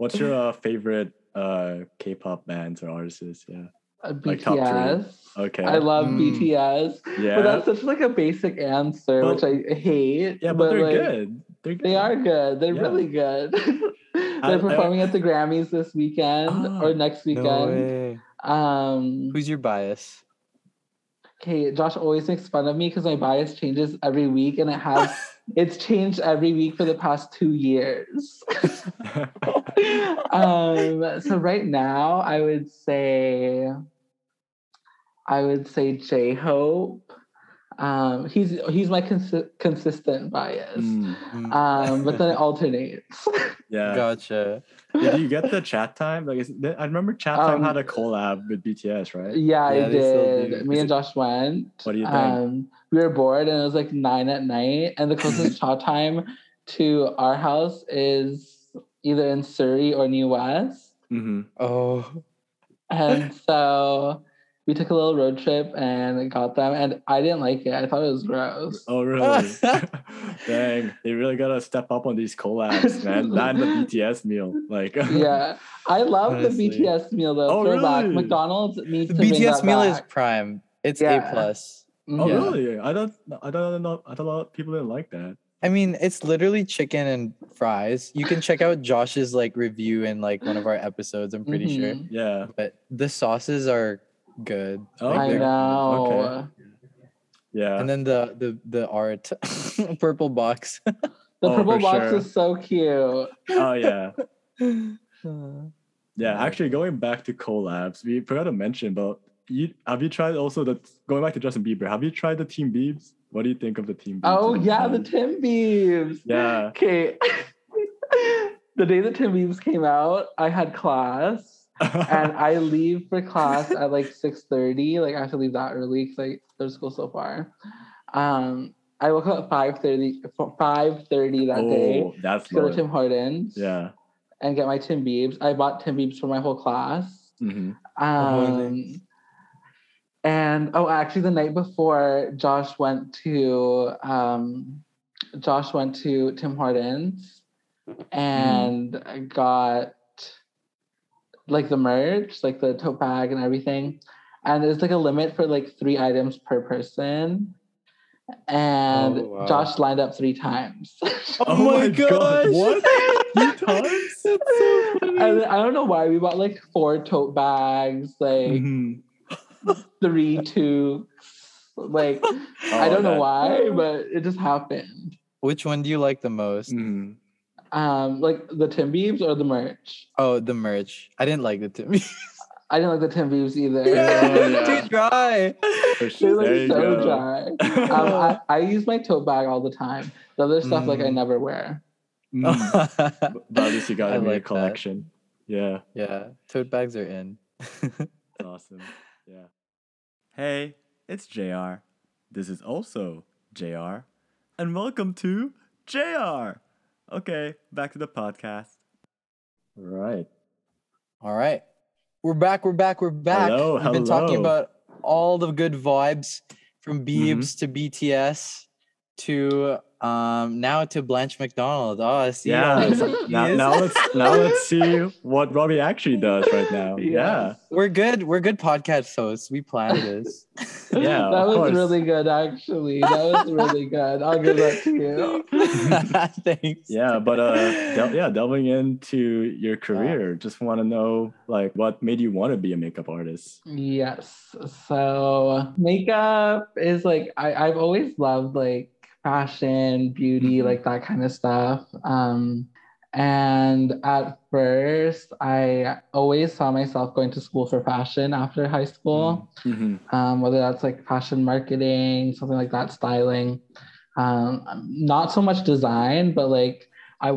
What's your uh, favorite uh, K-pop bands or artists? Yeah. Uh, Like top. BTS. Okay. I love Mm. BTS. yeah. But that's such like a basic answer, Well, which I hate. yeah, but, they're like, good. They're They are good. They're Yeah. really good. They're performing at the Grammys this weekend Ah, or next no weekend. way. um Who's your bias? okay, Josh always makes fun of me because my bias changes every week and it has it's changed every week for the past two years. um so right now I would say I would say J Hope. Um he's he's my consi- consistent bias. Mm, Mm, Um but then it alternates. yeah. gotcha. Did you get the Chatime? Like, is, I remember Chatime Um, had a collab with BTS, right? Yeah, Yeah, I did. Me Is and it- Josh went. What do you think? Um, we were bored and it was like nine at night, and the closest Chatime to our house is either in Surrey or New West. hmm Oh, And so we took a little road trip and got them, and I didn't like it. I thought it was gross. Oh, really? Dang, they really gotta step up on these collabs, man. Not the BTS meal, like. Yeah, I love Honestly. the BTS meal though. Oh, Throwback. really? McDonald's needs the to bring BTS that meal is prime. It's Yeah. A plus. Oh, Mhm. Yeah. really? I don't. I don't know. I thought a lot of people didn't like that. I mean, it's literally chicken and fries. You can check out Josh's like review in like one of our episodes. I'm pretty sure. Mhm. Yeah. But the sauces are good. Oh, Like, I they're- know. okay. Yeah. And then the the the art, purple box. The Oh, purple box sure. is so cute. oh yeah. Yeah. Actually, going back to collabs, we forgot to mention, but you have you tried also the going back to Justin Bieber? Have you tried the Team Biebs? What do you think of the Team Biebs? Oh yeah, the um, design? Tim Biebs. yeah. Okay. the day that Tim Biebs came out, I had class. And I leave for class at like 6:30. Like I have to leave that early because I go to school so far. Um, I woke up at 5:30 5:30 that day oh, that's to go to Lord. Tim Hortons Yeah. and get my Tim Biebs. I bought Tim Biebs for my whole class. Mm-hmm. Um, and oh, actually, the night before, Josh went to um, Josh went to Tim Hortons and got like the merch, like the tote bag and everything. And there's like a limit for like three items per person. And Oh, wow. Josh lined up three times. Oh my gosh. What? Three times? That's so funny. and I don't know why we bought like four tote bags, like Mhm. three toques. Like I Oh, don't know why, but it just happened. Which one do you like the most? Mhm. Um, like the Tim Biebs or the merch. Oh, the merch. I didn't like the Timmy. I didn't like the Tim Biebs either. yeah. Too dry. For They sure. look so go. dry. Um, I, I use my tote bag all the time. The other stuff, like I Mm. never wear. Mm. but at least you got I a like that. collection. Yeah. yeah, tote bags are in. Awesome. Yeah. Hey, it's JR. This is also JR. And welcome to JR. Okay, back to the podcast. Right. All right. We're back. We're back. We're back. Hello, We've been talking about all the good vibes from mm-hmm. Biebs to BTS to um now to Blanche Macdonald. Oh, see, Yeah. Now, now let's now let's see what Robbie actually does right now. Yeah. we're good. We're good podcast hosts. We planned this. Yeah, that was course. really good, actually. That was really good. I'll give that to you. Thanks. Yeah, but uh del- yeah, delving into your career, just want to know like what made you want to be a makeup artist? Yes. So makeup is like I, I've always loved like fashion, beauty, Mhm. like that kind of stuff. Um and at first I always saw myself going to school for fashion after high school. Mhm. Um, whether that's like fashion marketing, something like that, styling. Um, not so much design, but like I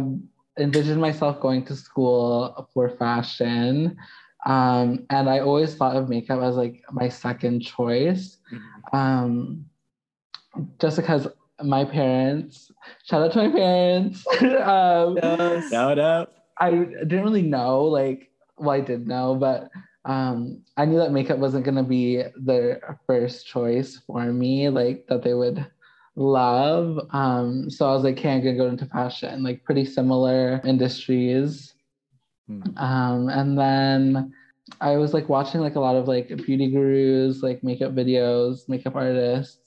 envisioned myself going to school for fashion. Um, and I always thought of makeup as like my second choice. Mhm. Um, just because my parents, shout out to my parents. um, Yes. Shout out. I didn't really know, like, well, I did know, but um, I knew that makeup wasn't gonna be their first choice for me, like that they would love. Um, so I was like, okay, I'm gonna go into fashion, like pretty similar industries. Hmm. Um, and then I was like watching like a lot of like beauty gurus, like makeup videos, makeup artists.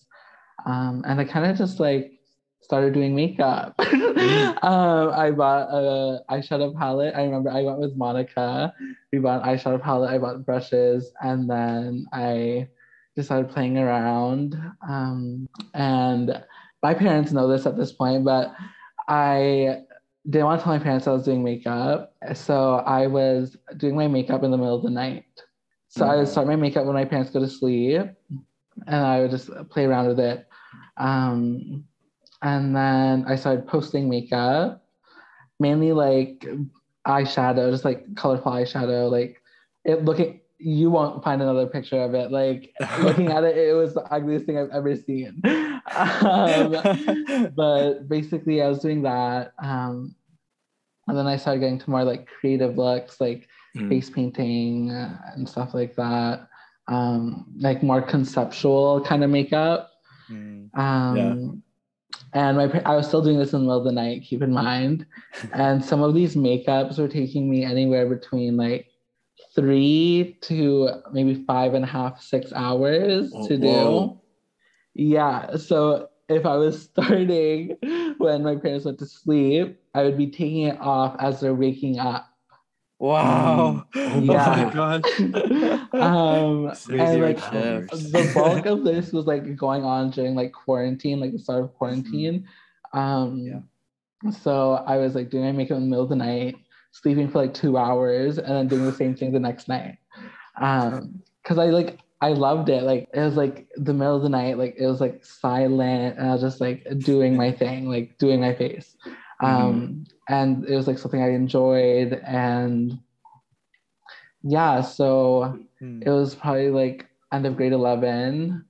Um, and I kind of just like started doing makeup. um, I bought a eyeshadow palette. I remember I went with Monica. We bought an eyeshadow palette. I bought brushes, and then I just started playing around. Um, and my parents know this at this point, but I didn't want to tell my parents I was doing makeup. So I was doing my makeup in the middle of the night. So I would start my makeup when my parents go to sleep, and I would just play around with it. Um, and then I started posting makeup, mainly like eyeshadow, just like colorful eyeshadow. Like it looking, you won't find another picture of it. Like looking at it, it was the ugliest thing I've ever seen. Um, but basically, I was doing that. Um, and then I started getting to more like creative looks, like Mm. face painting and stuff like that. Um, like more conceptual kind of makeup. Hmm. Um, And my I was still doing this in the middle of the night, keep in mind. and some of these makeups were taking me anywhere between like three to maybe five and a half, six hours Whoa- to do. whoa. Yeah. So if I was starting when my parents went to sleep, I would be taking it off as they're waking up. Wow. Oh my gosh. um, and like chef. the bulk of this was like going on during like quarantine, like the start of quarantine. Um, Yeah. So I was like doing my makeup in the middle of the night, sleeping for like two hours, and then doing the same thing the next night. Um, because I like I loved it. Like it was like the middle of the night, like it was like silent, and I was just like doing my thing, like doing my face. Um, and it was like something I enjoyed, and yeah, so Hmm. it was probably like end of grade 11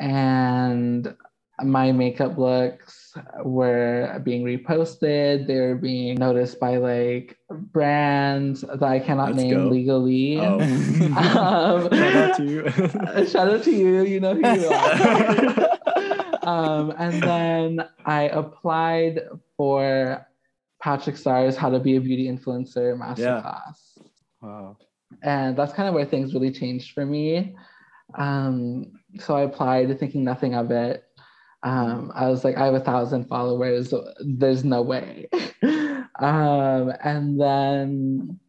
and my makeup looks were being reposted they were being noticed by like brands that i cannot Let's name go. legally Oh. um, Shout out to you. shout out to you you know who you are um, and then i applied for patrick starr's how to be a beauty influencer masterclass Wow. and that's kind of where things really changed for me. Um, so I applied thinking nothing of it. Um, I was like, I have a thousand followers. There's no way. um, and then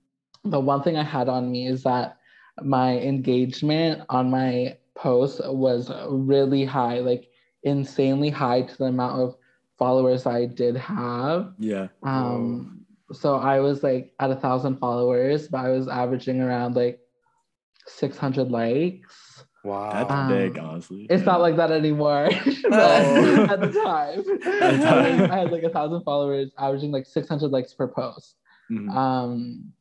the one thing I had on me is that my engagement on my post was really high, like insanely high to the amount of followers I did have. yeah. Um, so I was like at a thousand followers, but I was averaging around like 600 likes. Wow. That's Um, big, honestly. It's Yeah. not like that anymore. but Oh. at the time, At the time. I had like a thousand followers, averaging like 600 likes per post. Mhm. Um,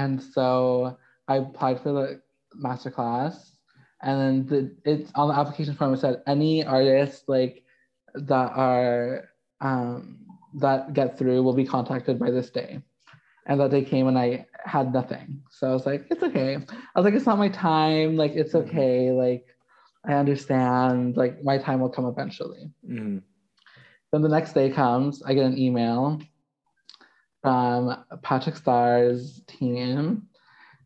and so I applied for the masterclass, and then the, it's on the application form. It said any artist like that are um, that get through will be contacted by this day. And that day came and I had nothing. So I was like, it's okay. I was like, it's not my time. Like it's Mhm. okay. Like I understand. Like my time will come eventually. Mhm. Then the next day comes, I get an email from Patrick Starr's team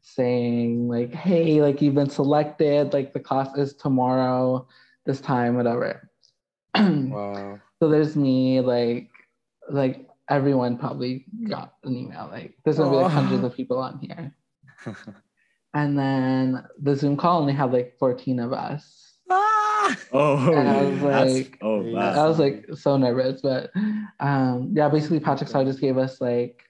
saying, like, hey, like you've been selected, like the class is tomorrow, this time, whatever. Wow. So there's me, like, like everyone probably got an email. Like there's gonna be like hundreds of people on here. And then the Zoom call only had like 14 of us. Oh, And I was that's- like- oh, Yeah. wow. I was like so nervous, but um, yeah, basically Patrick Starr just gave us like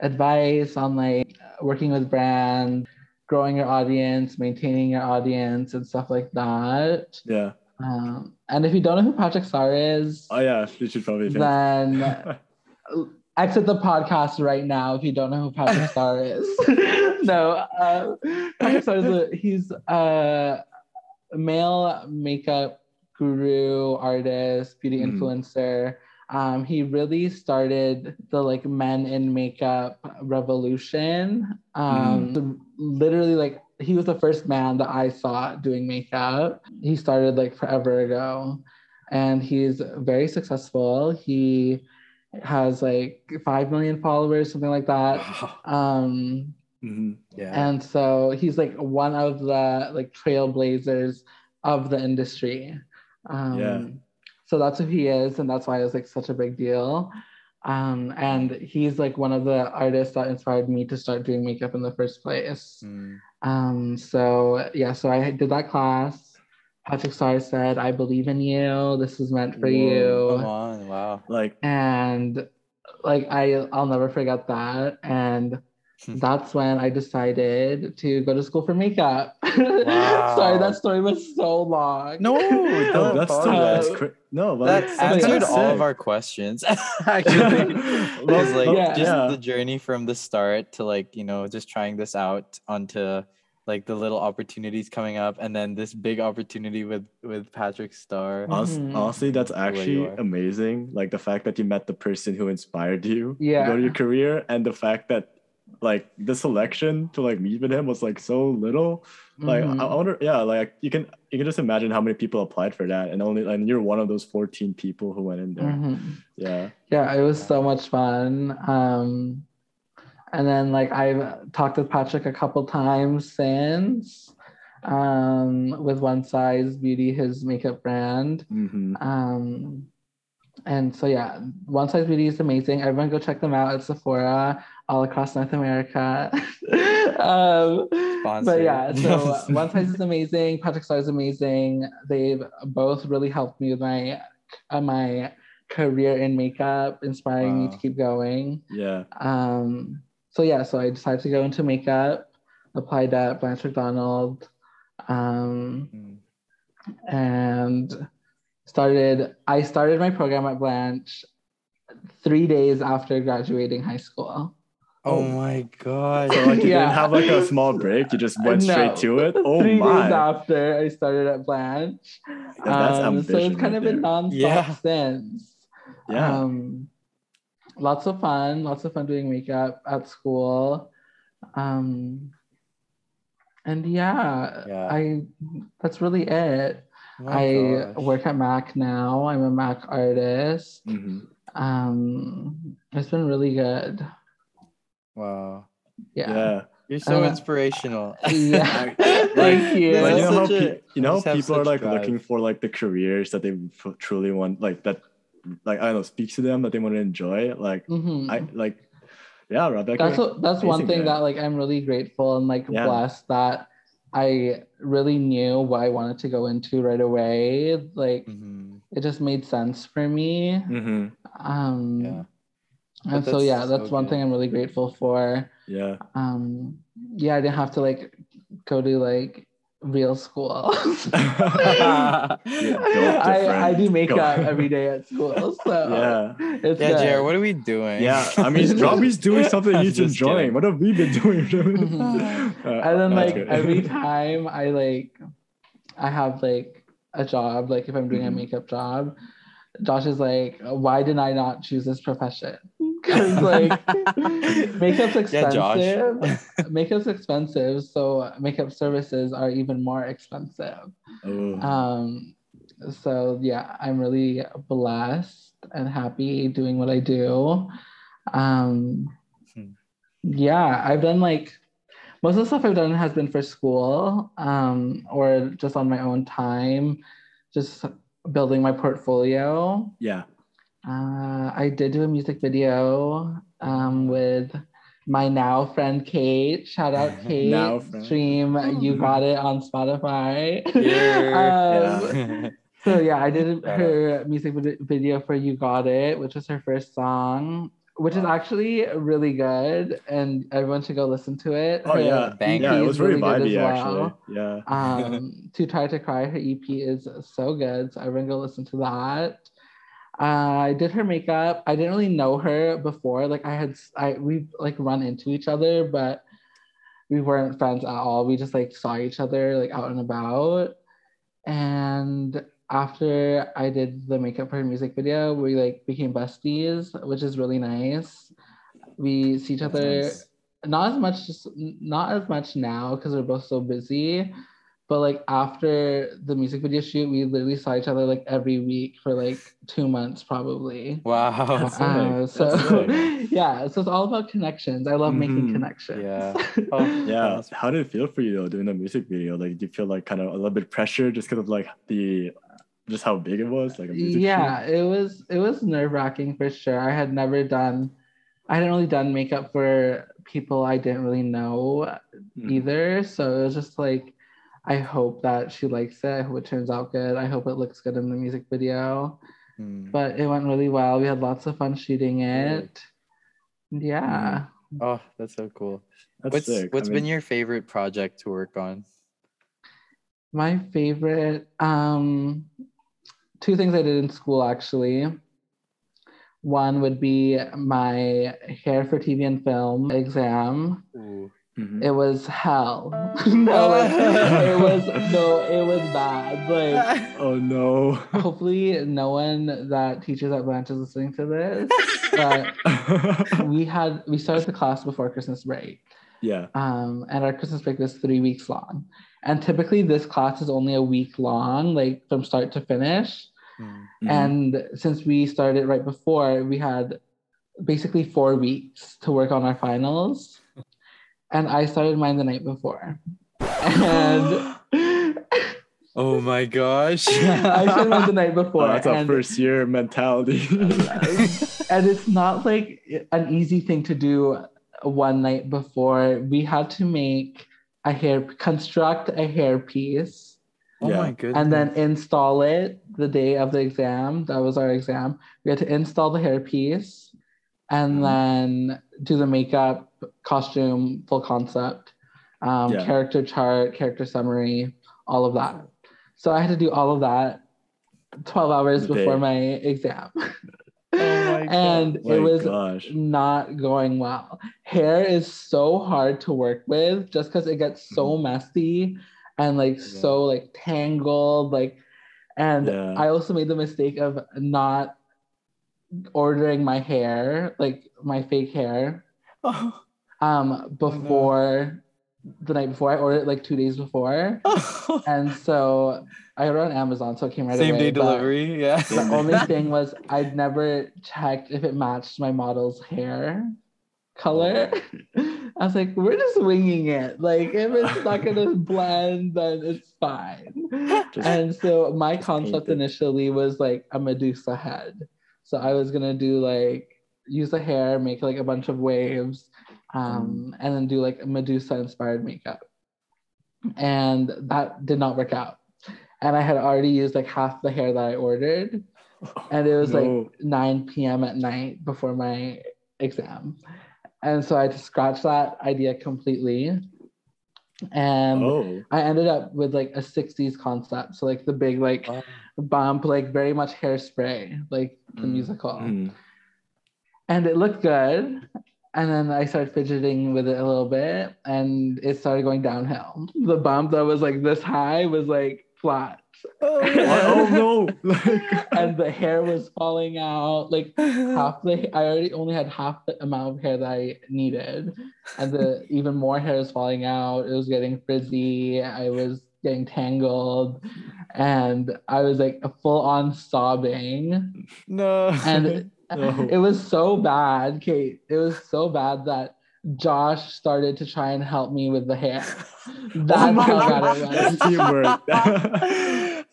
advice on like working with brands, growing your audience, maintaining your audience, and stuff like that. yeah. Um, and if you don't know who Patrick Starr is, Oh, yeah. You should probably think. then exit the podcast right now if you don't know who Patrick Starr is. no, uh, Patrick Starr is a, he's a male makeup guru, artist, beauty Mhm. influencer. Um, he really started the like men in makeup revolution. Um, so literally, like he was the first man that I saw doing makeup. He started like forever ago, and he's very successful. He has like five million followers, something like that. Wow. Um, Mhm. Yeah. and so he's like one of the like trailblazers of the industry. Um, Yeah. So that's who he is, and that's why it was like such a big deal. Um, and he's like one of the artists that inspired me to start doing makeup in the first place. Mm. Um, so yeah, so I did that class. Patrick Starr said, "I believe in you. This is meant for you." Come on. Wow. Like, and like I I'll never forget that and that's when I decided to go to school for makeup. Sorry, that story was so long. No, don't that's still apologize. that's cra- no, but that it's- that's answered sick. all of our questions actually because like Yeah. just Yeah. the journey from the start to like you know just trying this out onto like the little opportunities coming up and then this big opportunity with with patrick starr Honest- Mhm. Honestly, that's actually amazing. Like the fact that you met the person who inspired you to Yeah. go to your career, and the fact that like the selection to like meet with him was like so little. Like I, I Mhm. wonder, yeah, like you can you can just imagine how many people applied for that, and only and you're one of those 14 people who went in there. Mhm. Yeah. Yeah, it was so much fun. Um, and then like I've talked with Patrick a couple times since um, with One Size Beauty, his makeup brand. hmm Um, and so yeah, One Size Beauty is amazing. Everyone go check them out at Sephora all across North America. um, but yeah, so One Size is amazing. Patrick Starr is amazing. They've both really helped me with my uh, my career in makeup, inspiring me to keep going. Yeah. Um, so yeah, so I decided to go into makeup, applied at Blanche Macdonald, um, Mm. and started. I started my program at Blanche three days after graduating high school. Oh my god. So like you Yeah. didn't have like a small break, you just went No. straight to it. Oh three days after I started at Blanche. That's Um, so it's kind right of been there. nonstop Yeah. since. Yeah. Um, lots of fun, lots of fun doing makeup at school. Um, and yeah, Yeah. I that's really it. Oh I gosh. work at Mac now. I'm a Mac artist. Mhm. Um, it's been really good. Wow. Yeah. Yeah. You're so Uh, inspirational. Yeah. Like- Thank you. Like, you know how Such a- pe- you know just people are like drive. looking for like the careers that they f- truly want, like that, like I don't know, speaks to them that they want to enjoy. Like Mhm. I like, yeah, Rebecca. that's what, that's one thing there. that like I'm really grateful and like Yeah. blessed that I really knew what I wanted to go into right away. Like Mhm. it just made sense for me. hmm Um Yeah. And so yeah, that's so one good. thing I'm really grateful for. Yeah. Um yeah, I didn't have to like go to like real school. Yeah, I, I do makeup every day at school. So Yeah. it's Yeah, good. Jared, what are we doing? Yeah. I mean, Robbie's doing something he's enjoying. kidding. What have we been doing? Mhm. Uh, and then like good. every time I like I have like a job, like if I'm doing Mhm. a makeup job, Josh is like, why did I not choose this profession? Because like makeup's Yeah, Josh. expensive. makeup's expensive, so makeup services are even more expensive. Um so yeah, I'm really blessed and happy doing what I do. Um Hmm. yeah, I've done like most of the stuff I've done has been for school, um, or just on my own time, just building my portfolio. yeah. Uh, I did do a music video um, with my now friend Kate. Shout out Kate. Now friend. Stream You Got It on Spotify. Yeah. Um, so yeah, I did her music video for You Got It, which was her first song, which is actually really good, and everyone should go listen to it. Oh Her yeah. Bang. Yeah, it was is really good vibey as actually. well. Yeah. Um, Too Tired to Cry, her EP is so good, so everyone go listen to that. I did her makeup. I didn't really know her before. Like I had, I we like run into each other, but we weren't friends at all. We just like saw each other like out and about. And after I did the makeup for her music video, we like became besties, which is really nice. We see each other nice. not as much just not as much now because we're both so busy but like after the music video shoot we literally saw each other like every week for like two months probably wow. Uh, so yeah so it's all about connections i love making Mhm. connections Yeah. Oh, Yeah. How did it feel for you though doing the music video? Like, do you feel like kind of a little bit pressure just because of like the just how big it was? Like a music yeah it was it was nerve-wracking for sure i had never done i hadn't really done makeup for people i didn't really know shoot? Mhm. either. So it was just like, I hope that she likes it. I hope it turns out good. I hope it looks good in the music video. Hmm. But it went really well. We had lots of fun shooting Good. it. Yeah. Oh, that's so cool. That's what's sick. I mean, been your favorite project to work on? My favorite, um, two things I did in school actually. One would be my hair for TV and film exam. Mhm. It was hell. no, like, it was no, it was bad. Like Oh no. hopefully no one that teaches at Blanche is listening to this. But we had we started the class before Christmas break. yeah. Um, and our Christmas break was three weeks long. And typically this class is only a week long, like from start to finish. Hmm. Mhm. And since we started right before, we had basically four weeks to work on our finals. And I started mine the night before. And Oh my gosh. I should have went the night before. Oh, that's a first year mentality. and it's not like an easy thing to do one night before. We had to make a hair, construct a hair piece, oh Yeah. my goodness. and then install it the day of the exam. That was our exam. We had to install the hair piece and Mhm. then do the makeup, costume, full concept, um, Yeah. character chart, character summary, all of that. So I had to do all of that 12 hours The before my exam. Oh my God. and My it was gosh. not going well. Hair is so hard to work with just because it gets so messy and like so like tangled. Like, and Yeah. I also made the mistake of not ordering my hair, like my fake hair, Oh, um, before the night before. I ordered it like two days before. And so I ordered on Amazon, so it came right Same away. Same day delivery. Yeah. the only thing was I'd never checked if it matched my model's hair color. I was like, we're just winging it. Like, if it's not gonna blend, then it's fine. Just- and so my concept initially was like a Medusa head. So I was gonna do like use the hair, make like a bunch of waves, um, and then do like a Medusa inspired makeup. And that did not work out. And I had already used like half the hair that I ordered and it was No. like 9 p.m. at night before my exam. And so I just scratched that idea completely. And oh, I ended up with like a 60s concept. So like the big like Wow. bump, like very much hairspray, like the Mm, musical. mm. And it looked good. And then I started fidgeting with it a little bit and it started going downhill. The bump that was like this high was like flat. Oh, oh no! Like, and the hair was falling out. Like half the I already only had half the amount of hair that I needed, and the even more hair was falling out. It was getting frizzy. I was getting tangled, and I was like full on sobbing. no. And No. it was so bad, Kate. It was so bad that Josh started to try and help me with the hair. That's Oh my how God. bad it was. That's teamwork.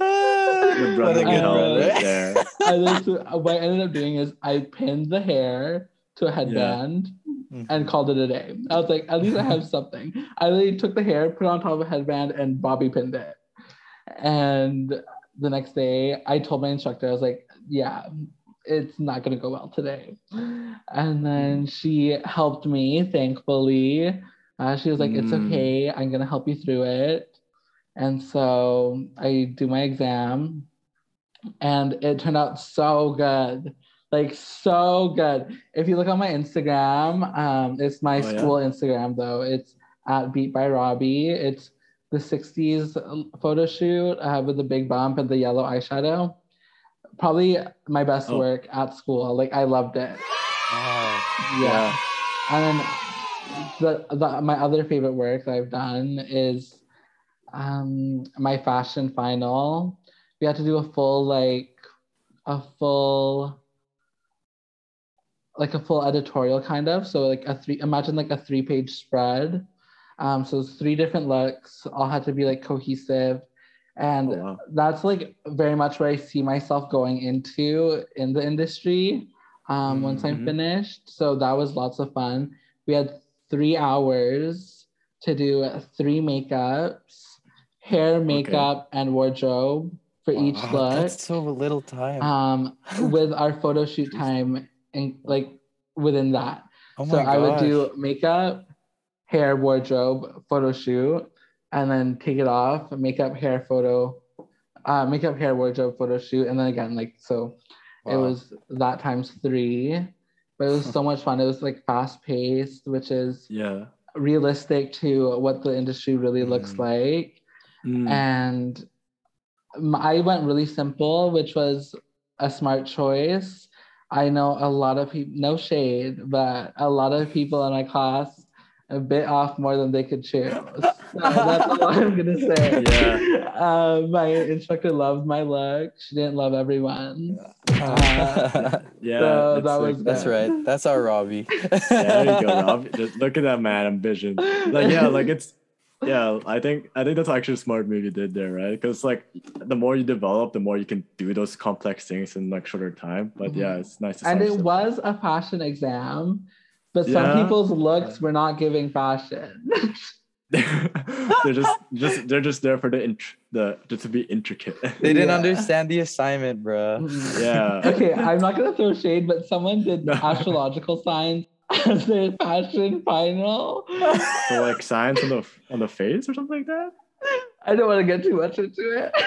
Your what brother a can good help there. I literally- what I ended up doing is I pinned the hair to a headband Mhm. and called it a day. I was like, at least I have something. I literally took the hair, put it on top of a headband, and bobby pinned it. And the next day, I told my instructor, I was like, yeah, it's not going to go well today. And then she helped me, thankfully. Uh, she was like, it's Mm. okay. I'm going to help you through it. And so I do my exam, and it turned out so good. Like, so good. If you look on my Instagram, um, it's my Oh, yeah? school Instagram, though. It's at Beat by Robbie. It's the 60s photo shoot uh, with the big bump and the yellow eyeshadow. Probably my best Oh. work at school. Like, I loved it. Wow. Yeah. And then the, the my other favorite work that I've done is um my fashion final. We had to do a full like a full like a full editorial kind of. So like a three imagine like a three page spread. Um so it's three different looks, all had to be like cohesive. And Oh, wow. that's like very much where I see myself going into in the industry um, once I'm Mhm. finished. So that was lots of fun. We had three hours to do three makeups, hair, makeup, and wardrobe for each Wow, look. That's so little time. Um, with our photo shoot time and like within that. oh so my I would do makeup, hair, wardrobe, photo shoot, and then take it off, makeup, hair, photo, uh, makeup, hair, wardrobe, photo shoot, and then again, like so wow. it was that times three. But it was so much fun. It was like fast paced, which is Yeah. realistic to what the industry really looks Mm. like. Mm. And I went really simple, which was a smart choice. I know a lot of people, no shade, but a lot of people in my class a bit off more than they could chew. That's all I'm gonna say. Yeah. Uh, my instructor loved my look. She didn't love everyone. Uh, yeah. so that was That's good. right. That's our Robbie. yeah, there you go, Rob. Just look at that man ambition. Like, yeah, like it's yeah, I think I think that's actually a smart move you did there, right? Because like the more you develop, the more you can do those complex things in like shorter time. But yeah, it's nice to and it simple. was a fashion exam, but some Yeah. people's looks were not giving fashion. they're just just they're just there for the int- the just to be intricate. They didn't Yeah. understand the assignment, bro. Yeah. okay, I'm not gonna throw shade, but someone did No. astrological signs as their fashion final. So like signs on the on the face or something like that. I don't want to get too much into it.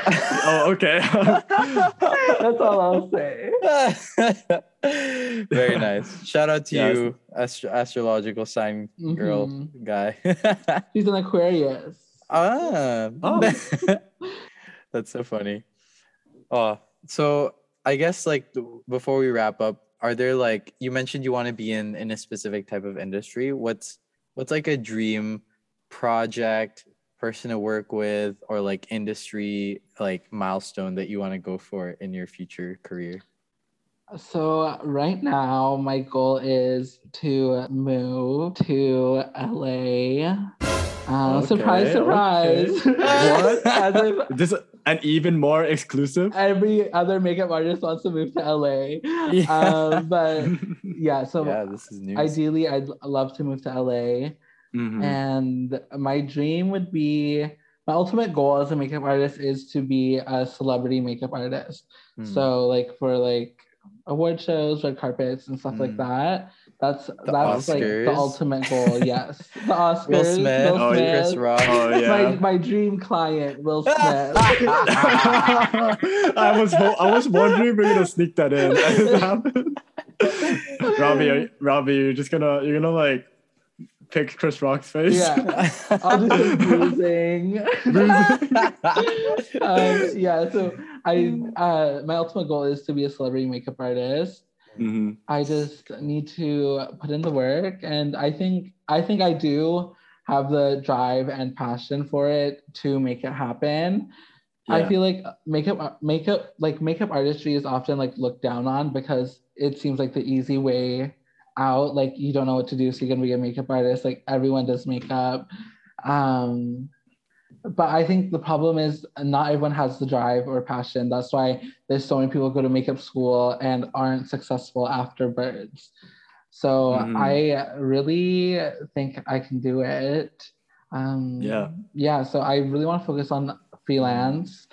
Oh, okay. That's all I'll say. Very nice. Shout out to Yes. you, astro- astrological sign girl Mhm. guy. She's an Aquarius. ah, Oh. that's so funny. Oh, so I guess like before we wrap up, are there like you mentioned you want to be in in a specific type of industry? What's what's like a dream project, person to work with, or like industry like milestone that you want to go for in your future career? So right now, my goal is to move to LA. Uh, surprise, Okay, surprise! What? As if this an even more exclusive. every other makeup artist wants to move to LA. Yeah. Um, but yeah, so yeah, this is news. ideally, I'd love to move to LA. Mhm. And my dream would be my ultimate goal as a makeup artist is to be a celebrity makeup artist. Hmm. So like for like award shows, red carpets, and stuff like Mm. that. That's that's like the ultimate goal. Yes, the Oscars. Will Smith, Oh, yeah. Chris Rock. Oh My, yeah. my dream client, Will Smith. I was ho- I was wondering if we're gonna sneak that in. Robbie, are, Robbie, you're just gonna you're gonna like pick Chris Rock's face. yeah, I'll do some bruising. um, yeah, so I uh, my ultimate goal is to be a celebrity makeup artist. Mhm. I just need to put in the work, and I think I think I do have the drive and passion for it to make it happen. I feel like makeup makeup like makeup artistry is often like looked down on because it seems like the easy way out. Like you don't know what to do, so you're gonna be a makeup artist. Like everyone does makeup. Um, but I think the problem is not everyone has the drive or passion. That's why there's so many people go to makeup school and aren't successful afterwards. So Mhm. I really think I can do it. Um, Yeah. Yeah. So I really want to focus on freelance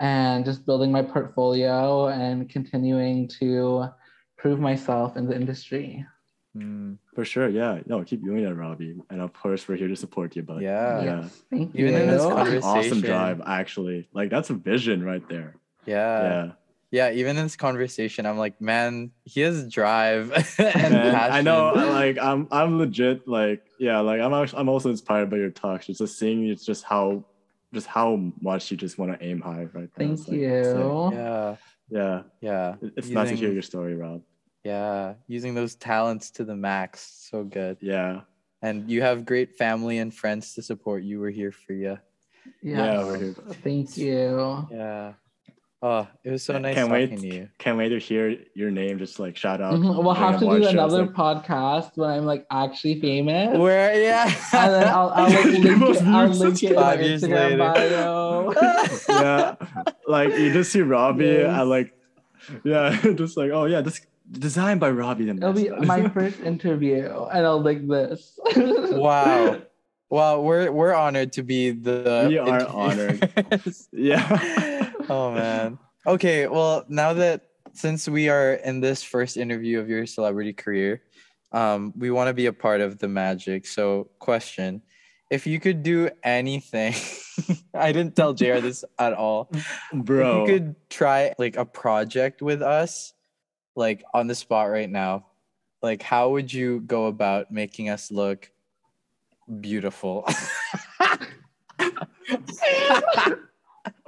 and just building my portfolio and continuing to prove myself in the industry. Hmm. For sure, yeah. No, keep doing that, Robbie. And of course, we're here to support you. But Yeah. yeah, Yes. Thank Even you. in this That's an conversation. awesome drive. Actually, like that's a vision right there. Yeah. yeah, Yeah, even in this conversation, I'm like, man, he has drive and And passion. I know, like I'm, I'm legit, like yeah, like I'm, act- I'm also inspired by your talks. Just just seeing it's just how, just how much you just want to aim high right now. Thank like- you. like- Yeah, yeah, yeah, It- it's nice to hear your story, Rob. Yeah. Using those talents to the max, so good. Yeah, And you have great family and friends to support you. We're here for you. yeah, Yes. we're here. Thank you. Yeah. Oh, it was so nice Can't talking wait. to you. Can't wait to hear your name just like shout out. Mhm. We'll have to do another like- podcast when I'm like actually famous. Where? Yeah. and then I'll, I'll like You link it, I'll link it in my Five years Instagram later. bio. yeah, like you just see Robbie Yes. and like, yeah, just like oh yeah, this designed by Robbie. Then It'll be my first interview, and I'll link this. wow. Well, we're we're honored to be the We are honored. yeah. oh man. Okay, well, now that since we are in this first interview of your celebrity career, um, we want to be a part of the magic. So, question: If you could do anything, I didn't tell JR this at all. Bro, If you could try like a project with us, like on the spot right now, like how would you go about making us look beautiful?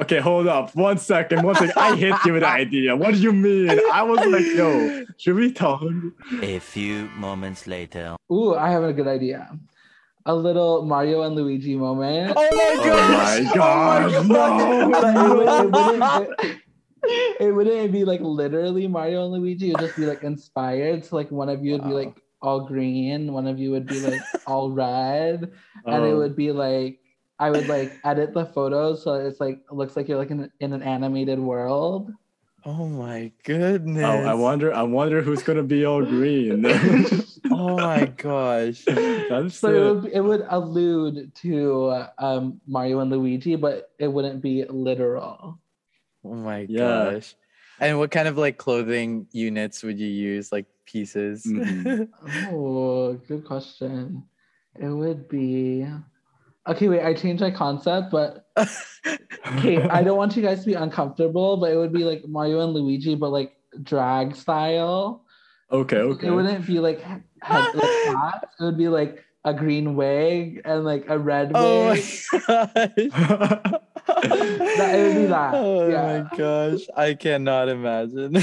okay, hold up, one second, one second. I hit you with the idea. What do you mean? I was like, yo, should we tell him? A few moments later. Ooh, I have a good idea. A little Mario and Luigi moment. oh my Oh my gosh, But oh it, no, no. Wouldn't, it, it wouldn't be like literally Mario and Luigi. It would just be like inspired. So like one of you would be like all green, one of you would be like all red, and it Oh, would be like I would like edit the photos so it's like it looks like you're like in, in an animated world. Oh my goodness. Oh, I wonder. I wonder who's gonna be all green. Oh my gosh. That's So it it. would, it would allude to uh, um, Mario and Luigi, but it wouldn't be literal. Oh my Yeah. gosh. And what kind of like clothing units would you use? Like pieces? Mhm. Oh, good question. It would be. Okay, wait, I changed my concept, but okay, I don't want you guys to be uncomfortable, but it would be like Mario and Luigi, but like drag style. Okay. Okay. It wouldn't be like head, like hats. It would be like a green wig and like a red oh my wig. gosh. That- it would be that, Oh yeah. my gosh. I cannot imagine.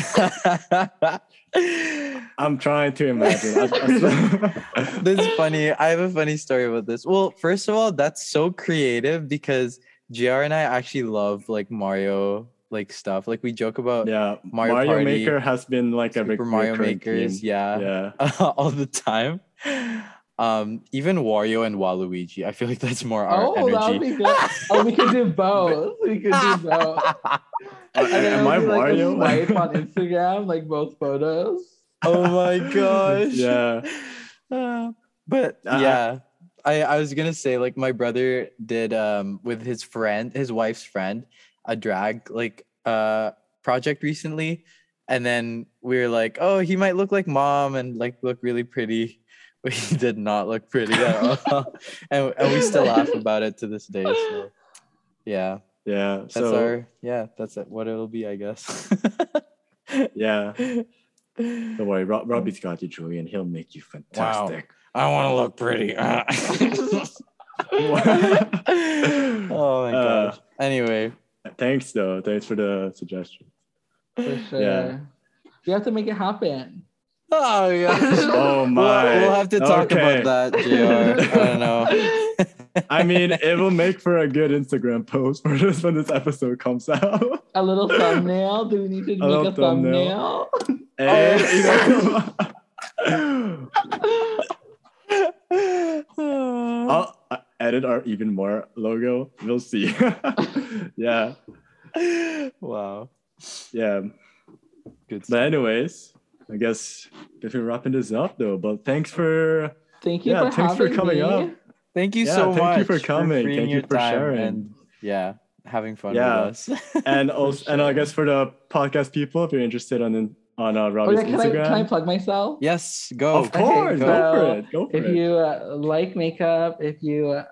I'm trying to imagine. I- I- this is funny. I have a funny story about this. Well, first of all, that's so creative because JR and I actually love like Mario like stuff. Like we joke about yeah, Mario Mario, Party, Maker has been like a Super rec- Mario recurring Makers, theme. yeah, Yeah. all the time. Um, even Wario and Waluigi. I feel like that's more our Oh, that would energy. be good. Oh, we could do both. We could do both. And then Am it I be like a Mario? swipe on Instagram, like both photos. oh my gosh. Yeah. Uh, but Uh, yeah, I, I was gonna say like my brother did um with his friend, his wife's friend, a drag like uh project recently, and then we were like, oh, he might look like mom and like look really pretty. But he did not look pretty at all, and and we still laugh about it to this day. So yeah, Yeah. that's So our yeah, that's it, what it'll be, I guess. yeah. Don't worry, Rob, Robbie's got you, Julian. He'll make you fantastic. Wow. I want to look pretty. oh my Uh, gosh. Anyway, Thanks though. Thanks for the suggestion. For sure. Yeah. You have to make it happen. Oh yeah. Oh my. We'll, we'll have to talk Okay. about that, JR. I don't know. I mean, it will make for a good Instagram post for this when this episode comes out. A little thumbnail. Do we need to make a thumbnail? Eh, you know, I'll uh, edit our even more logo. We'll see. yeah, wow. yeah. Good. But anyways, I guess if we're wrapping this up though. But thanks for Thank you Yeah, for thanks for coming me. up. Thank you Yeah, so thank you much for coming. freeing Thank you for sharing. and yeah, having fun Yeah. with us. and also and I guess for the podcast people, if you're interested on on uh, Oh Robbie's yeah, can I, Instagram. can I plug myself? yes, go. of course, Okay, go for it. Go for it. If it. you uh, like makeup, if you uh,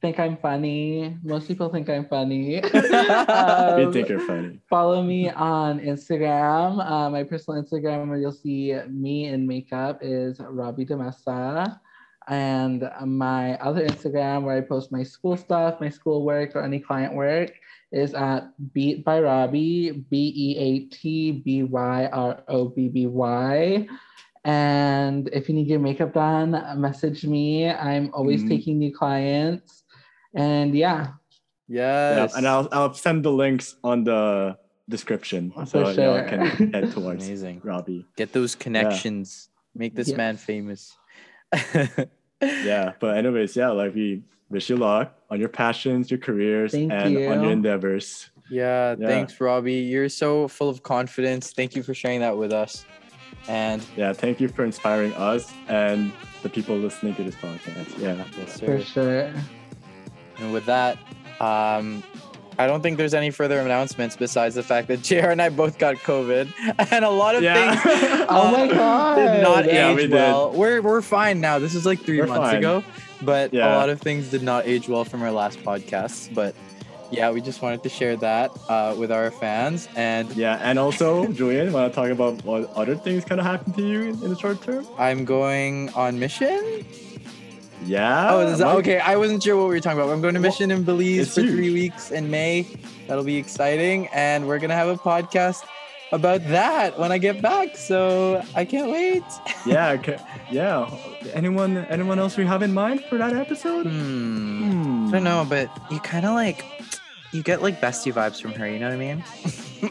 think I'm funny, most people think I'm funny. we Um, think you're funny. Follow me on Instagram. Uh, my personal Instagram where you'll see me in makeup is Robbie Demessa. And my other Instagram where I post my school stuff, my school work, or any client work is at Beat by Robbie, B E A T B Y R O B B Y. And if you need your makeup done, message me. I'm always Mhm. taking new clients. And yeah, Yeah, and I'll I'll send the links on the description For so y'all sure. can head towards Amazing. Robbie. Get those connections. Make this man famous. Yeah, but anyways, yeah, like we wish you luck on your passions, your careers, Thank and on your endeavors. Yeah, Yeah. thanks, Robbie. You're so full of confidence. Thank you for sharing that with us. And Yeah, thank you for inspiring us and the people listening to this podcast. Yeah. yes, for sure. And with that, um, I don't think there's any further announcements besides the fact that JR and I both got COVID, and a lot of Yeah. things. Oh my uh, Did not God. Yeah, age we did. well. We're we're fine now. This is like 3 We're months fine. ago, but a lot of things did not age well from our last podcast, But yeah, we just wanted to share that uh, with our fans, and Yeah, and also, Julian, want to talk about what other things kind of happened to you in, in the short term? I'm going on mission. Yeah. Oh, that, okay. I wasn't sure what we were talking about. I'm going to Well, mission in Belize for three weeks in May. That'll be exciting, and we're gonna have a podcast about that when I get back. So I can't wait. Yeah, ca- yeah. Anyone, anyone else we have in mind for that episode? Hmm. Hmm. I don't know, but you kind of like you get like bestie vibes from her. You know what I mean?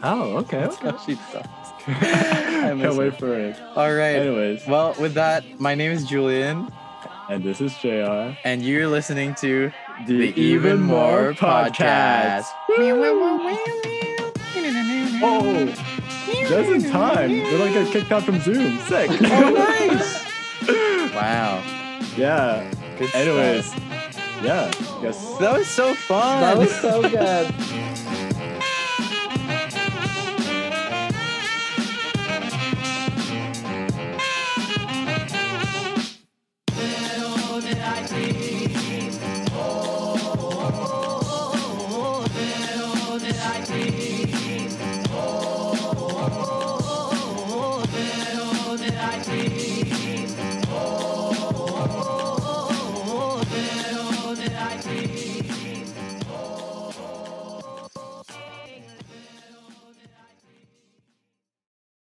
Oh, okay. That's okay. how she talks. Can't wait her. for it. All right. Anyways, Well, with that, my name is Julian, and this is JR. and you're listening to The Even More Podcast. Oh, just in time. We're like get kicked out from Zoom. Sick. Oh, nice. wow. yeah. Good stuff. Anyways, yeah. Guess. That was so fun. That was so good.